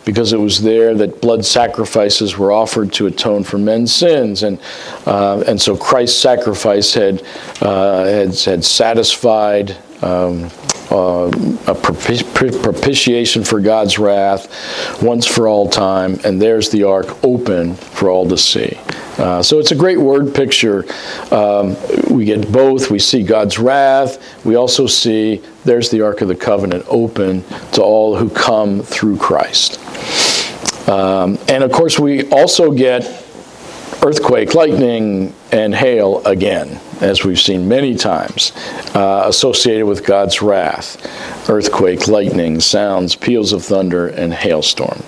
A: because it was there that blood sacrifices were offered to atone for men's sins, and uh, and so Christ's sacrifice had uh, had, had satisfied um, uh, a propitiation for God's wrath once for all time, and there's the ark open for all to see. Uh, so it's a great word picture. Um, we get both. We see God's wrath. We also see there's the Ark of the Covenant open to all who come through Christ. Um, and of course, we also get earthquake, lightning, and hail again as we've seen many times, uh, associated with God's wrath earthquake, lightning, sounds, peals of thunder, and hailstorm.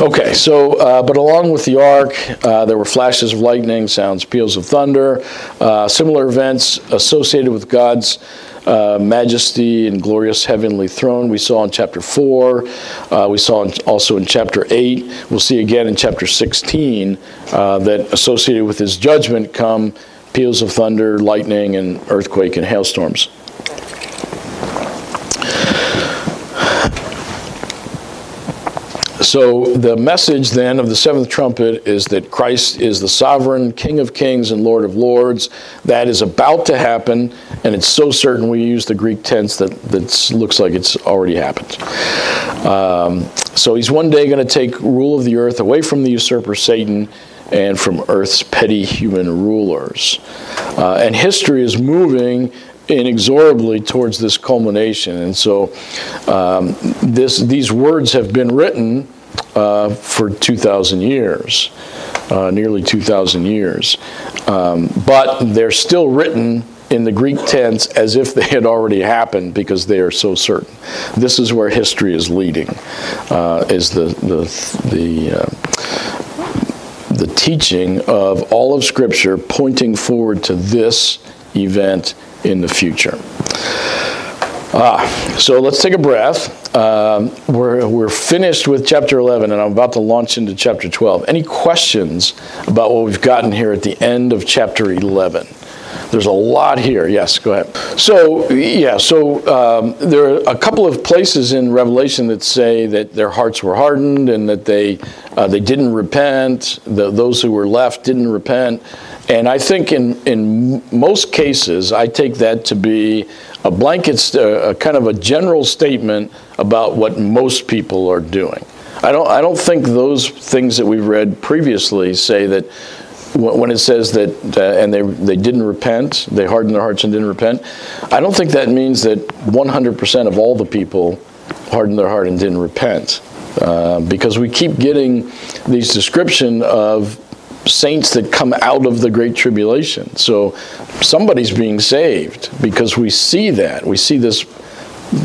A: Okay, so, uh, but along with the ark, uh, there were flashes of lightning, sounds, peals of thunder, uh, similar events associated with God's uh, majesty and glorious heavenly throne. We saw in chapter 4. Uh, we saw in, also in chapter 8. We'll see again in chapter 16 uh, that associated with his judgment come peals of thunder, lightning, and earthquake and hailstorms. So, the message then of the seventh trumpet is that Christ is the sovereign King of kings and Lord of lords. That is about to happen, and it's so certain we use the Greek tense that, that looks like it's already happened. Um, so, he's one day going to take rule of the earth away from the usurper Satan and from earth's petty human rulers. Uh, and history is moving inexorably towards this culmination. And so um, this, these words have been written uh, for 2,000 years, uh, nearly 2,000 years. Um, but they're still written in the Greek tense as if they had already happened because they are so certain. This is where history is leading, uh, is the, the, the uh, the teaching of all of Scripture pointing forward to this event in the future. Ah, so let's take a breath. Um, we're, we're finished with chapter 11, and I'm about to launch into chapter 12. Any questions about what we've gotten here at the end of chapter 11? There's a lot here. Yes, go ahead. So, yeah, so um, there are a couple of places in Revelation that say that their hearts were hardened and that they, uh, they didn't repent. The, those who were left didn't repent. And I think in, in most cases, I take that to be a blanket, uh, a kind of a general statement about what most people are doing. I don't, I don't think those things that we've read previously say that when it says that, uh, and they, they didn't repent, they hardened their hearts and didn't repent, I don't think that means that 100% of all the people hardened their heart and didn't repent. Uh, because we keep getting these description of saints that come out of the Great Tribulation. So somebody's being saved because we see that. We see this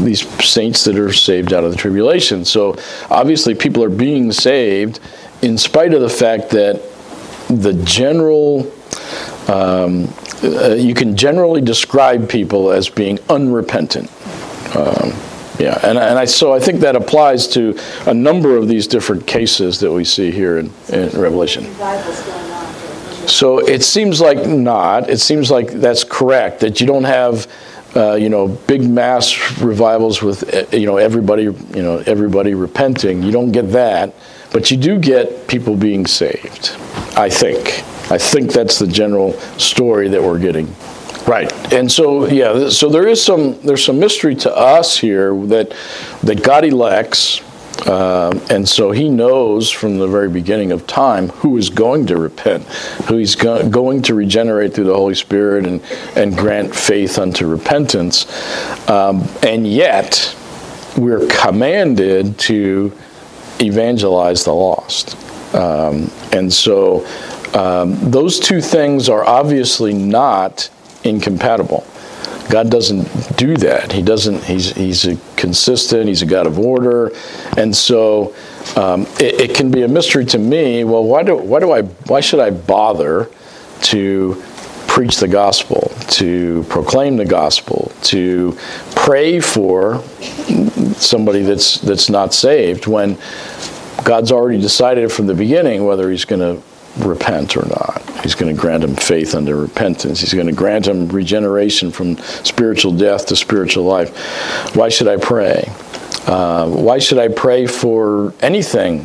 A: these saints that are saved out of the tribulation. So obviously people are being saved in spite of the fact that the general um, uh, you can generally describe people as being unrepentant. Um, yeah, and, and I, so I think that applies to a number of these different cases that we see here in, in Revelation. So it seems like not. It seems like that's correct, that you don't have. Uh, you know, big mass revivals with uh, you know everybody, you know everybody repenting. You don't get that, but you do get people being saved. I think. I think that's the general story that we're getting. Right, and so yeah, so there is some there's some mystery to us here that that God elects, uh, and so He knows from the very beginning of time who is going to repent, who He's go- going to regenerate through the Holy Spirit and and grant faith unto repentance, um, and yet we're commanded to evangelize the lost, um, and so um, those two things are obviously not incompatible. God doesn't do that. He doesn't. He's he's consistent. He's a God of order, and so um, it, it, can be a mystery to me. Well, why do why do I why should I bother to preach the gospel, to proclaim the gospel, to pray for somebody that's that's not saved when God's already decided from the beginning whether He's going to repent or not. He's going to grant him faith unto repentance. He's going to grant him regeneration from spiritual death to spiritual life. Why should I pray? Uh, why should I pray for anything,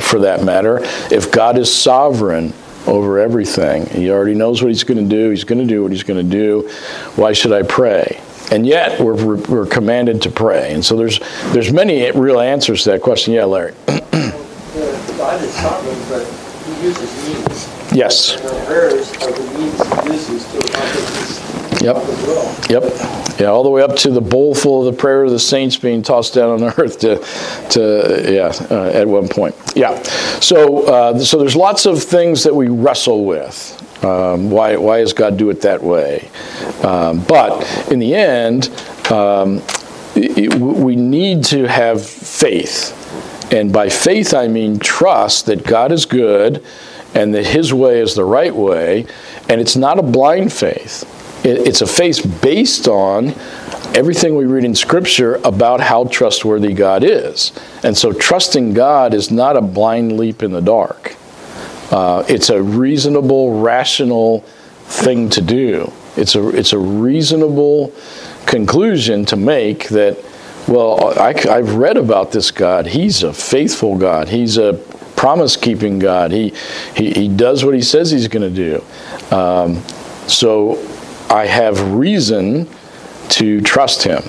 A: for that matter, if God is sovereign over everything? He already knows what He's going to do. He's going to do what He's going to do. Why should I pray? And yet, we're, we're commanded to pray. And so there's there's many real answers to that question. Yeah, Larry. [clears throat]
B: God is sovereign, but uses means.
A: Yes.
B: And the prayers are the means he uses to accomplish his
A: Yep. Yep. Yeah, all the way up to the bowl full of the prayer of the saints being tossed down on [laughs] earth to, to yeah, uh, at one point. Yeah. So, uh, so there's lots of things that we wrestle with. Um, why, why does God do it that way? Um, but in the end, um, it, we need to have faith. And by faith, I mean trust that God is good and that His way is the right way. And it's not a blind faith, it's a faith based on everything we read in Scripture about how trustworthy God is. And so, trusting God is not a blind leap in the dark, uh, it's a reasonable, rational thing to do. It's a, it's a reasonable conclusion to make that well, I, have read about this God. He's a faithful God. He's a promise keeping God. He, he, he does what he says he's going to do. Um, so I have reason to trust him.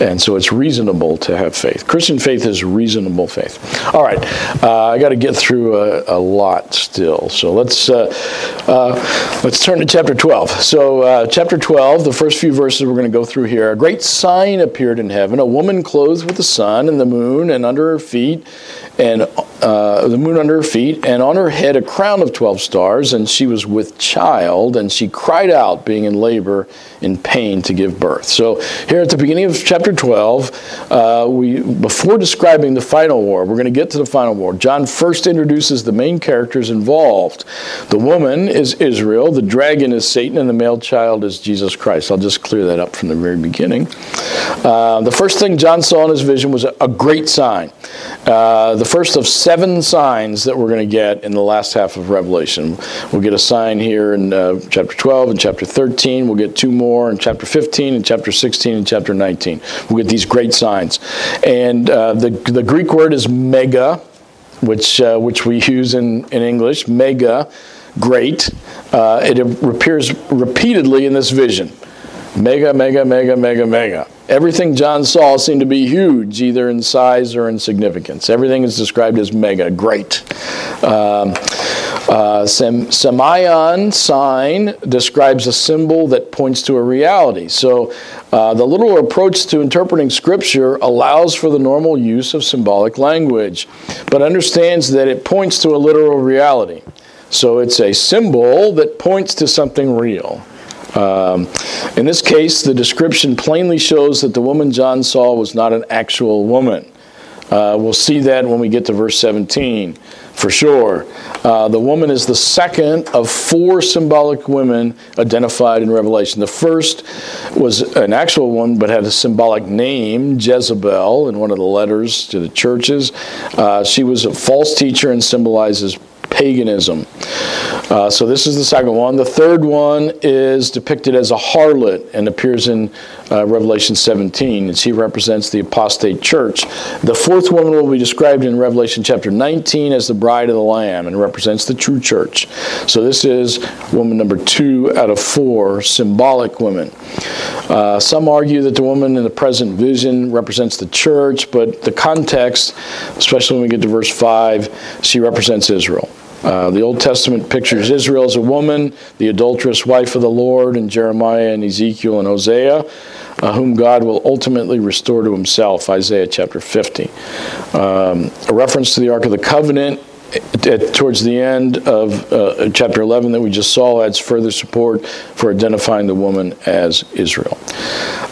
A: And so it's reasonable to have faith. Christian faith is reasonable faith. All right, uh, I got to get through a, a, lot still. So let's uh, uh, let's turn to chapter 12. So uh, chapter 12, the first few verses we're going to go through here. A great sign appeared in heaven: a woman clothed with the sun and the moon, and under her feet and uh, the moon under her feet, and on her head a crown of 12 stars, and she was with child, and she cried out, being in labor, in pain to give birth. So, here at the beginning of chapter 12, uh, we, before describing the final war, we're going to get to the final war. John first introduces the main characters involved. The woman is Israel, the dragon is Satan, and the male child is Jesus Christ. I'll just clear that up from the very beginning. Uh, the first thing John saw in his vision was a, a great sign. Uh, the first of seven signs that we're going to get in the last half of Revelation. We'll get a sign here in uh, chapter 12 and chapter 13. We'll get two more in chapter 15 and chapter 16 and chapter 19. We'll get these great signs. And uh, the, the Greek word is mega, which, uh, which we use in, in English. Mega, great. Uh, it appears repeatedly in this vision. Mega, mega, mega, mega, mega. Everything John saw seemed to be huge, either in size or in significance. Everything is described as mega, great. Um, uh, sign describes a symbol that points to a reality. So, uh, the literal approach to interpreting Scripture allows for the normal use of symbolic language, but understands that it points to a literal reality. So it's a symbol that points to something real. Um, in this case, the description plainly shows that the woman John saw was not an actual woman. Uh, we'll see that when we get to verse 17 for sure. Uh, the woman is the second of four symbolic women identified in Revelation. The first was an actual one, but had a symbolic name, Jezebel, in one of the letters to the churches. Uh, she was a false teacher and symbolizes paganism. Uh, so this is the second one. The third one is depicted as a harlot and appears in uh, Revelation 17, and she represents the apostate church. The fourth woman will be described in Revelation chapter 19 as the bride of the Lamb and represents the true church. So this is woman number two out of four symbolic women. Uh, some argue that the woman in the present vision represents the church, but the context, especially when we get to verse 5, she represents Israel. Uh, the Old Testament pictures Israel as a woman, the adulterous wife of the Lord in Jeremiah and Ezekiel and Hosea, uh, whom God will ultimately restore to himself, Isaiah chapter 50. Um, a reference to the Ark of the Covenant at, towards the end of uh, chapter 11 that we just saw adds further support for identifying the woman as Israel.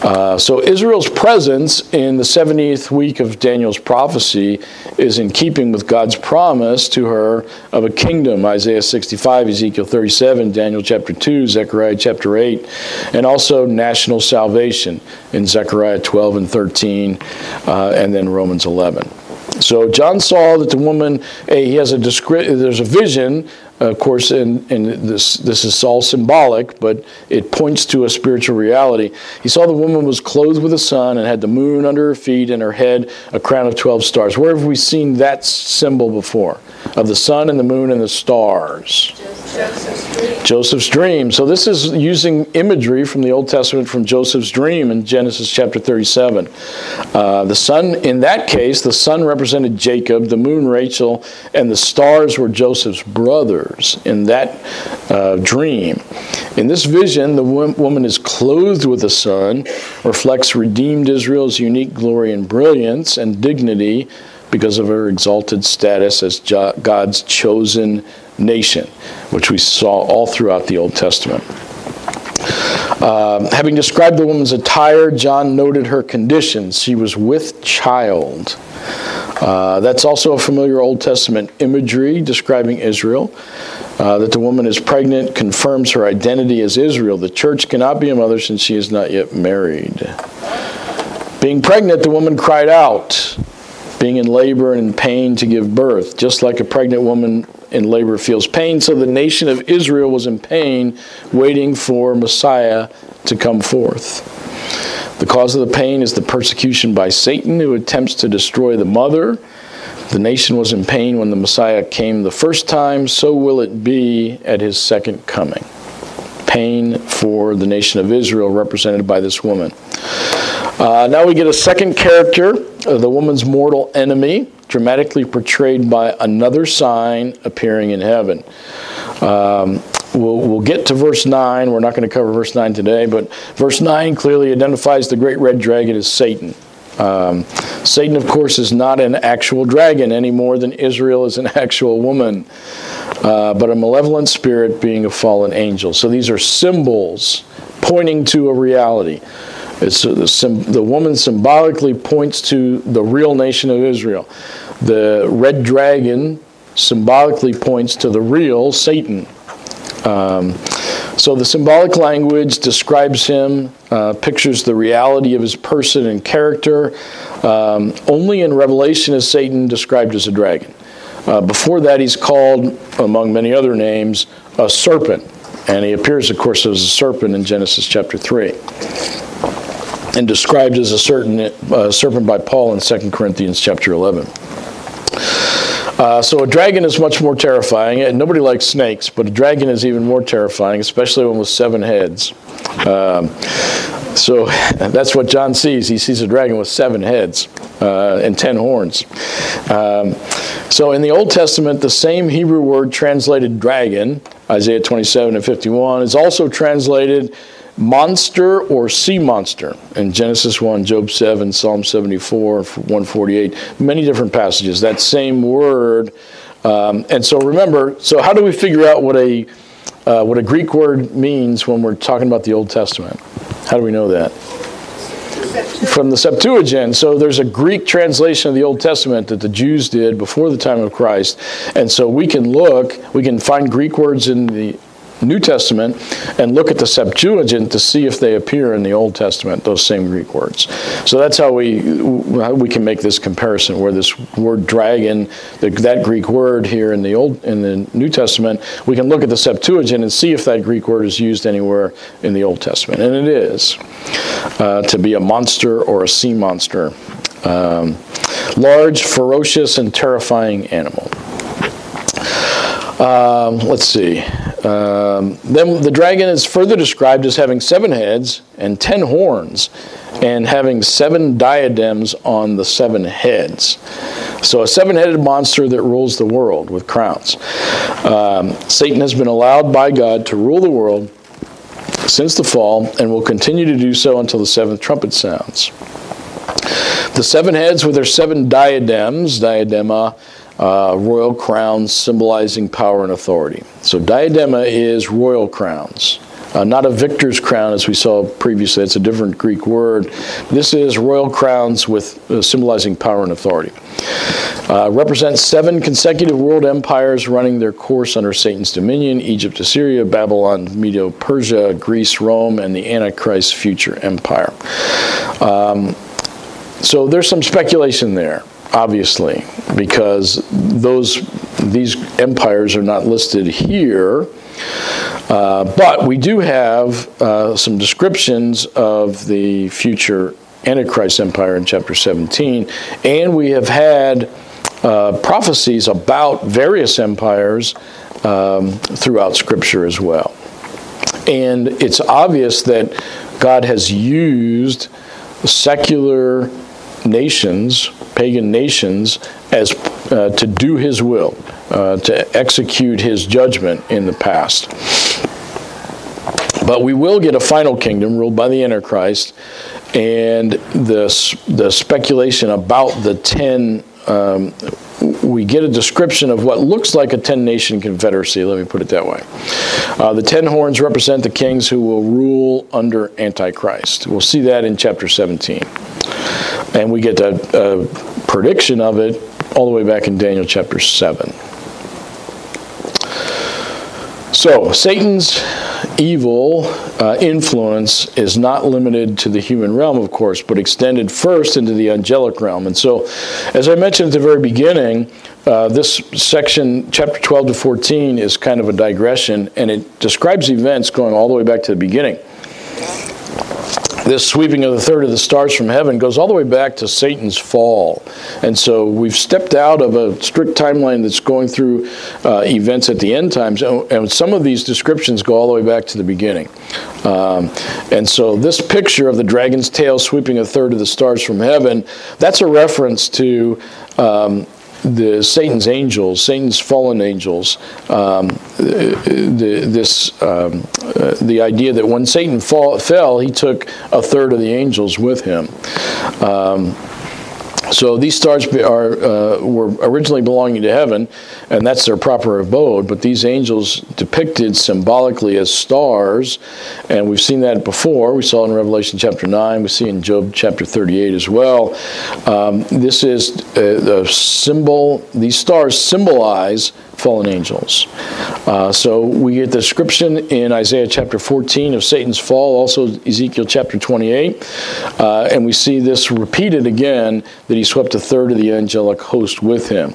A: Uh, so Israel's presence in the 70th week of Daniel's prophecy is in keeping with God's promise to her of a kingdom, Isaiah 65, Ezekiel 37, Daniel chapter 2, Zechariah chapter 8, and also national salvation in Zechariah 12 and 13, uh, and then Romans 11. So John saw that the woman, eh, he has a descri- there's a vision, of course, and, this, this is all symbolic, but it points to a spiritual reality. He saw the woman was clothed with the sun and had the moon under her feet and her head a crown of 12 stars. Where have we seen that symbol before? Of the sun and the moon and the stars. Joseph's dream. Joseph's dream. So this is using imagery from the Old Testament from Joseph's dream in Genesis chapter 37. Uh, the sun, in that case, the sun represented Jacob, the moon Rachel, and the stars were Joseph's brothers in that uh, dream. In this vision, the woman is clothed with the sun, reflects redeemed Israel's unique glory and brilliance and dignity because of her exalted status as God's chosen nation, which we saw all throughout the Old Testament. Uh, having described the woman's attire, John noted her condition. She was with child. Uh, that's also a familiar Old Testament imagery describing Israel. Uh, that the woman is pregnant confirms her identity as Israel. The church cannot be a mother since she is not yet married. Being pregnant, the woman cried out, being in labor and in pain to give birth, just like a pregnant woman in labor feels pain. So the nation of Israel was in pain, waiting for Messiah to come forth. The cause of the pain is the persecution by Satan, who attempts to destroy the mother. The nation was in pain when the Messiah came the first time, so will it be at his second coming. Pain for the nation of Israel, represented by this woman. Uh, now we get a second character, uh, the woman's mortal enemy, dramatically portrayed by another sign appearing in heaven. Um, we'll, we'll get to verse 9. We're not going to cover verse 9 today, but verse 9 clearly identifies the great red dragon as Satan. Um, Satan, of course, is not an actual dragon any more than Israel is an [laughs] actual woman, uh, but a malevolent spirit being a fallen angel. So these are symbols pointing to a reality. It's uh, the, the woman symbolically points to the real nation of Israel. The red dragon symbolically points to the real Satan. Um, so the symbolic language describes him, uh, pictures the reality of his person and character. Um, only in Revelation is Satan described as a dragon. Uh, before that, he's called, among many other names, a serpent. And he appears, of course, as a serpent in Genesis chapter 3 and described as a certain uh, serpent by Paul in 2 Corinthians chapter 11. Uh, so a dragon is much more terrifying, and nobody likes snakes, but a dragon is even more terrifying, especially one with seven heads. Um, so [laughs] that's what John sees. He sees a dragon with seven heads uh, and ten horns. Um, so in the Old Testament, the same Hebrew word translated dragon, Isaiah 27 and 51, is also translated monster or sea monster in Genesis 1, Job 7, Psalm 74, 148, many different passages. That same word Um, and so remember, so how do we figure out what a uh, what a Greek word means when we're talking about the Old Testament? How do we know that? From the Septuagint. So there's a Greek translation of the Old Testament that the Jews did before the time of Christ. And so we can look, we can find Greek words in the New Testament and look at the Septuagint to see if they appear in the Old Testament, those same Greek words. So that's how we how we can make this comparison where this word dragon, the, that Greek word here in the Old in the New Testament, we can look at the Septuagint and see if that Greek word is used anywhere in the Old Testament, and it is uh, to be a monster or a sea monster, um, large, ferocious, and terrifying animal. Um, let's see. Um, then the dragon is further described as having seven heads and ten horns, and having seven diadems on the seven heads. So, a seven headed monster that rules the world with crowns. Um, Satan has been allowed by God to rule the world since the fall and will continue to do so until the seventh trumpet sounds. The seven heads with their seven diadems, diadema, uh, royal crowns symbolizing power and authority. So diadema is royal crowns. Uh, not a victor's crown as we saw previously. It's a different Greek word. This is royal crowns with uh, symbolizing power and authority. Uh, represents seven consecutive world empires running their course under Satan's dominion Egypt, Assyria, Babylon, Medo Persia, Greece, Rome, and the Antichrist future empire. Um, so there's some speculation there obviously, because those these empires are not listed here. Uh, but we do have uh, some descriptions of the future Antichrist empire in chapter 17, and we have had uh, prophecies about various empires um, throughout Scripture as well. And it's obvious that God has used secular nations pagan nations as uh, to do his will, uh, to execute his judgment in the past. But we will get a final kingdom ruled by the Antichrist, and the, the speculation about the ten. Um, we get a description of what looks like a 10 nation confederacy, let me put it that way. Uh, the 10 horns represent the kings who will rule under Antichrist. We'll see that in chapter 17. And we get a, a prediction of it all the way back in Daniel chapter 7. So, Satan's evil uh, influence is not limited to the human realm, of course, but extended first into the angelic realm. And so, as I mentioned at the very beginning, uh, this section, chapter 12 to 14, is kind of a digression, and it describes events going all the way back to the beginning this sweeping of the third of the stars from heaven goes all the way back to Satan's fall. And so we've stepped out of a strict timeline that's going through uh, events at the end times, and some of these descriptions go all the way back to the beginning. Um, and so this picture of the dragon's tail sweeping a third of the stars from heaven, that's a reference to um, the Satan's angels, Satan's fallen angels, um, the, this um, uh, the idea that when Satan fall, fell, he took a third of the angels with him. Um, so these stars are uh, were originally belonging to heaven, and that's their proper abode. But these angels depicted symbolically as stars, and we've seen that before. We saw in Revelation chapter nine. We see in Job chapter thirty-eight as well. Um, this is uh, the symbol. These stars symbolize fallen angels. Uh, so we get the description in Isaiah chapter 14 of Satan's fall, also Ezekiel chapter 28, uh, and we see this repeated again that he swept a third of the angelic host with him.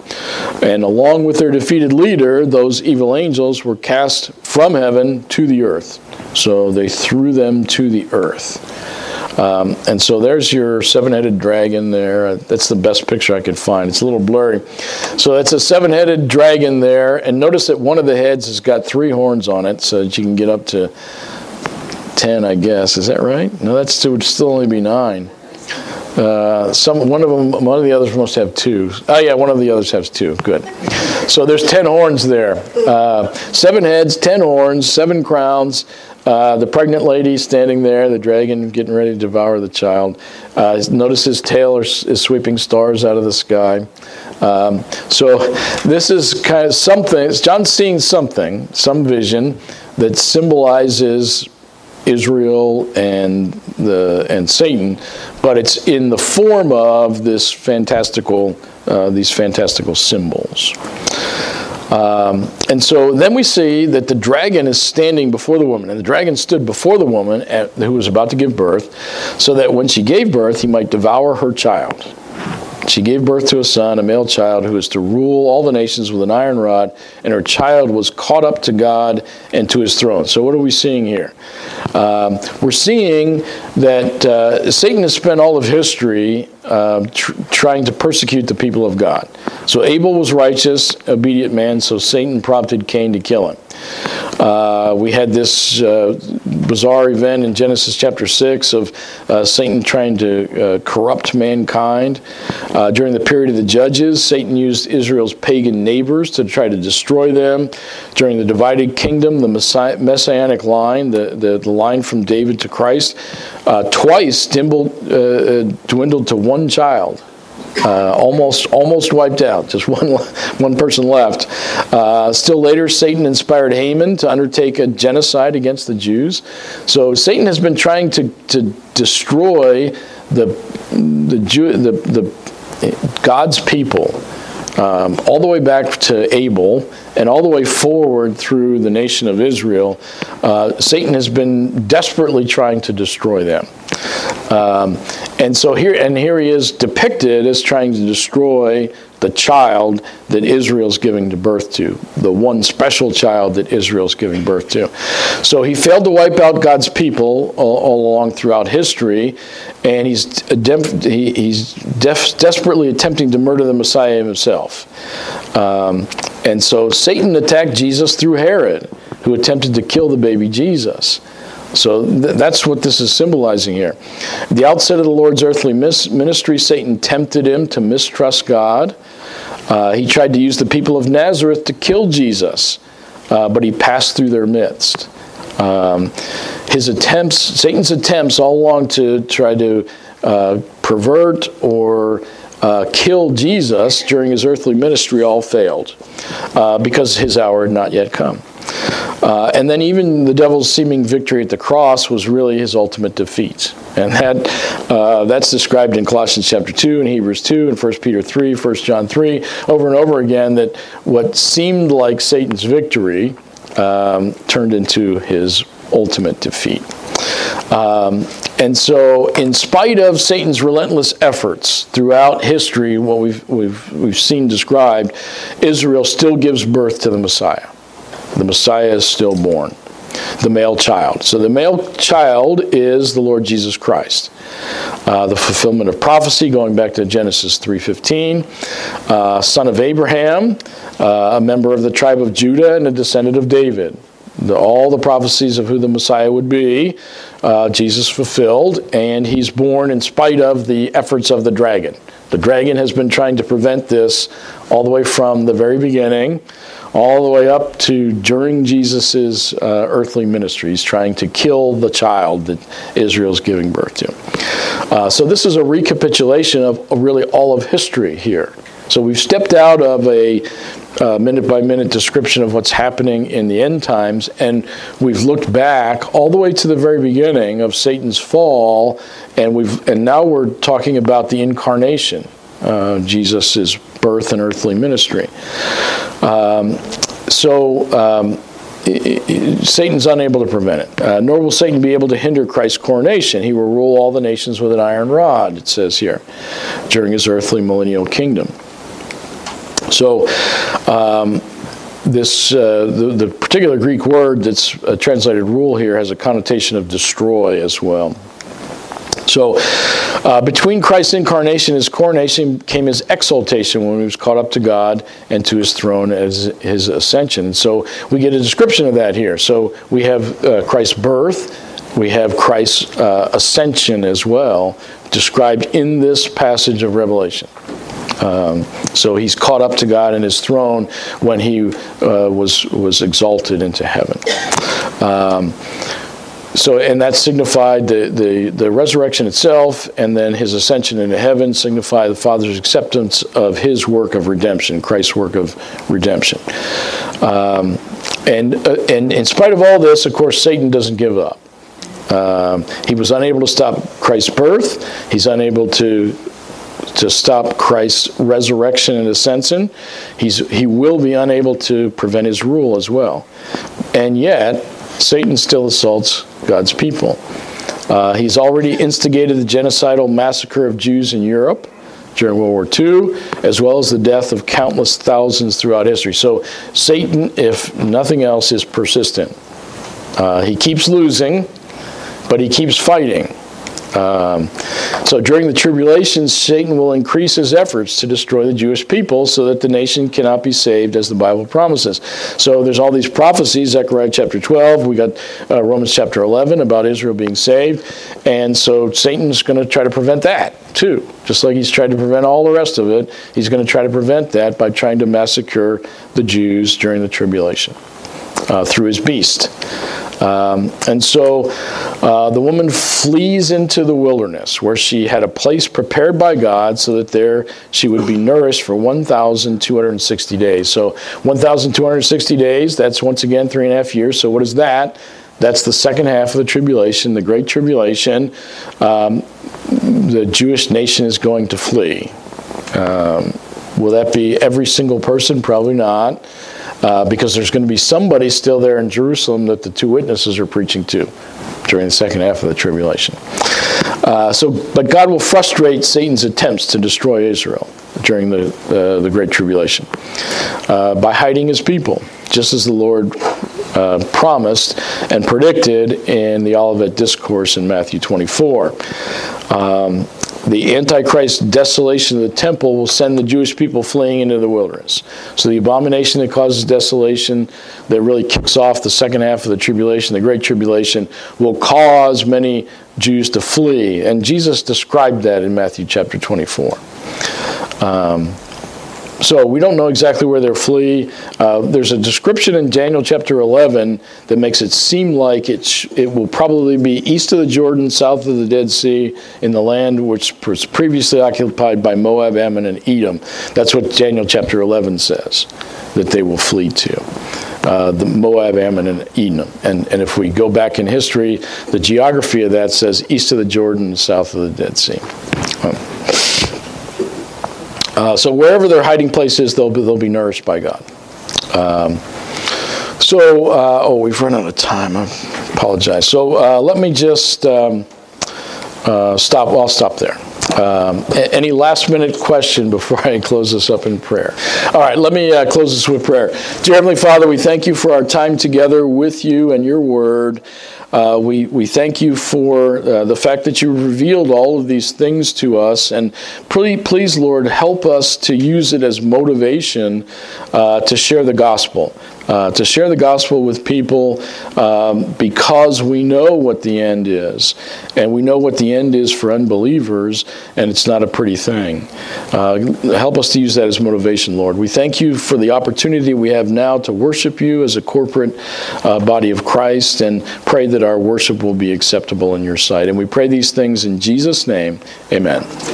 A: And along with their defeated leader, those evil angels were cast from heaven to the earth. So they threw them to the earth. Um, and so there's your seven headed dragon there. That's the best picture I could find. It's a little blurry. So it's a seven headed dragon there. And notice that one of the heads has got three horns on it so that you can get up to 10, I guess. Is that right? No, that's would still only be nine. Uh, some one of them, one of the others must have two. Oh yeah, one of the others has two. Good. So there's ten horns there. Uh, seven heads, ten horns, seven crowns. Uh, the pregnant lady standing there, the dragon getting ready to devour the child. Uh, notice his tail is, is, sweeping stars out of the sky. Um, so this is kind of something, John's seeing something, some vision that symbolizes Israel and the and Satan, but it's in the form of this fantastical uh, these fantastical symbols. Um, and so then we see that the dragon is standing before the woman, and the dragon stood before the woman at, who was about to give birth, so that when she gave birth, he might devour her child. She gave birth to a son, a male child, who is to rule all the nations with an iron rod, and her child was caught up to God and to his throne. So, what are we seeing here? Um, we're seeing that uh, Satan has spent all of history uh, tr- trying to persecute the people of God. So, Abel was righteous, obedient man, so Satan prompted Cain to kill him. Uh, we had this uh, bizarre event in Genesis chapter 6 of uh, Satan trying to uh, corrupt mankind. During the period of the judges, Satan used Israel's pagan neighbors to try to destroy them. During the divided kingdom, the messianic line, the, the, the line from David to Christ, uh, twice dwindled, dwindled to one child uh, almost almost wiped out. Just [laughs] one one person left. Uh, still later, Satan inspired Haman to undertake a genocide against the Jews. So Satan has been trying to to destroy the the Jew the the God's people. Um, all the way back to Abel and all the way forward through the nation of Israel, uh, Satan has been desperately trying to destroy them. Um, and so here, and here he is depicted as trying to destroy the child that Israel's giving to birth to, the one special child that Israel's giving birth to. So he failed to wipe out God's people all, all along throughout history, and he's, he's def, desperately attempting to murder the Messiah himself. Um, and so Satan attacked Jesus through Herod, who attempted to kill the baby Jesus. So th- that's what this is symbolizing here. At the outset of the Lord's earthly mis- ministry, Satan tempted him to mistrust God. Uh, he tried to use the people of Nazareth to kill Jesus, uh, but he passed through their midst. Um, his attempts, Satan's attempts all along to try to uh, pervert or uh, kill Jesus during his earthly ministry all failed uh, because his hour had not yet come. Uh, and then even the devil's seeming victory at the cross was really his ultimate defeat. And that uh, that's described in Colossians chapter 2 and Hebrews 2 and 1 Peter 3, 1 John 3, over and over again that what seemed like Satan's victory um, turned into his ultimate defeat. Um, and so, in spite of Satan's relentless efforts throughout history, what we've, we've, we've seen described, Israel still gives birth to the Messiah. The Messiah is still born, the male child. So the male child is the Lord Jesus Christ. Uh, the fulfillment of prophecy, going back to Genesis 3:15, uh, son of Abraham, uh, a member of the tribe of Judah, and a descendant of David. The, all the prophecies of who the Messiah would be, uh, Jesus fulfilled, and he's born in spite of the efforts of the dragon. The dragon has been trying to prevent this all the way from the very beginning all the way up to during Jesus' uh, earthly ministry. He's trying to kill the child that Israel's giving birth to. Uh, so, this is a recapitulation of, really all of history here. So, we've stepped out of a uh, minute by minute description of what's happening in the end times, and we've looked back all the way to the very beginning of Satan's fall, and we've and now we're talking about the incarnation, uh, Jesus' birth and earthly ministry. Um, so um, Satan's unable to prevent it, uh, nor will Satan be able to hinder Christ's coronation. He will rule all the nations with an iron rod, it says here, during his earthly millennial kingdom. So, um, this uh, the, the, particular Greek word that's uh, translated rule here has a connotation of destroy as well. So, uh, between Christ's incarnation and his coronation came his exaltation when he was caught up to God and to his throne as his ascension. So, we get a description of that here. So, we have uh, Christ's birth, we have Christ's uh, ascension as well, described in this passage of Revelation. Um, so he's caught up to God in his throne when he uh, was was exalted into heaven. Um, so, and that signified the, the, the resurrection itself, and then his ascension into heaven signify the Father's acceptance of his work of redemption, Christ's work of redemption. Um, and, uh, and in spite of all this, of course, Satan doesn't give up. Um, he was unable to stop Christ's birth. He's unable to to stop Christ's resurrection and ascension. He's, he will be unable to prevent his rule as well. And yet, Satan still assaults God's people. Uh, he's already instigated the genocidal massacre of Jews in Europe during World War II, as well as the death of countless thousands throughout history. So, Satan, if nothing else, is persistent. Uh, he keeps losing, but he keeps fighting. Um, so during the tribulation, Satan will increase his efforts to destroy the Jewish people so that the nation cannot be saved as the Bible promises. So there's all these prophecies, Zechariah chapter 12, we got uh, Romans chapter 11 about Israel being saved. And so Satan's going to try to prevent that too. Just like he's tried to prevent all the rest of it, he's going to try to prevent that by trying to massacre the Jews during the tribulation uh, through his beast. Um, and so uh, the woman flees into the wilderness where she had a place prepared by God so that there she would be nourished for 1,260 days. So 1,260 days, that's once again three and a half years. So what is that? That's the second half of the tribulation, the Great Tribulation. Um, the Jewish nation is going to flee. Um, will that be every single person? Probably not uh, because there's going to be somebody still there in Jerusalem that the two witnesses are preaching to during the second half of the tribulation. Uh, so, but God will frustrate Satan's attempts to destroy Israel during the uh, the Great Tribulation uh, by hiding His people, just as the Lord uh, promised and predicted in the Olivet Discourse in Matthew 24. Um, the Antichrist desolation of the temple will send the Jewish people fleeing into the wilderness. So the abomination that causes desolation, that really kicks off the second half of the tribulation, the Great Tribulation, will cause many Jews to flee. And Jesus described that in Matthew chapter 24. Um, so we don't know exactly where they'll flee. Uh, there's a description in Daniel chapter 11 that makes it seem like it, sh- it will probably be east of the Jordan, south of the Dead Sea, in the land which was previously occupied by Moab, Ammon, and Edom. That's what Daniel chapter 11 says that they will flee to. Uh, the Moab, Ammon, and Edom. And, and if we go back in history, the geography of that says east of the Jordan, south of the Dead Sea. Um, uh, so wherever their hiding place is, they'll be, they'll be nourished by God. Um, so, uh, oh, we've run out of time. I apologize. So uh, let me just um, uh, stop. I'll stop there. Um, any last minute question before I close this up in prayer? All right, let me uh, close this with prayer. Dear Heavenly Father, we thank you for our time together with you and your word. Uh, we, we thank you for uh, the fact that you revealed all of these things to us. And please, please Lord, help us to use it as motivation uh, to share the gospel uh, to share the gospel with people um, because we know what the end is. And we know what the end is for unbelievers, and it's not a pretty thing. Uh, help us to use that as motivation, Lord. We thank you for the opportunity we have now to worship you as a corporate uh, body of Christ and pray that our worship will be acceptable in your sight. And we pray these things in Jesus' name. Amen.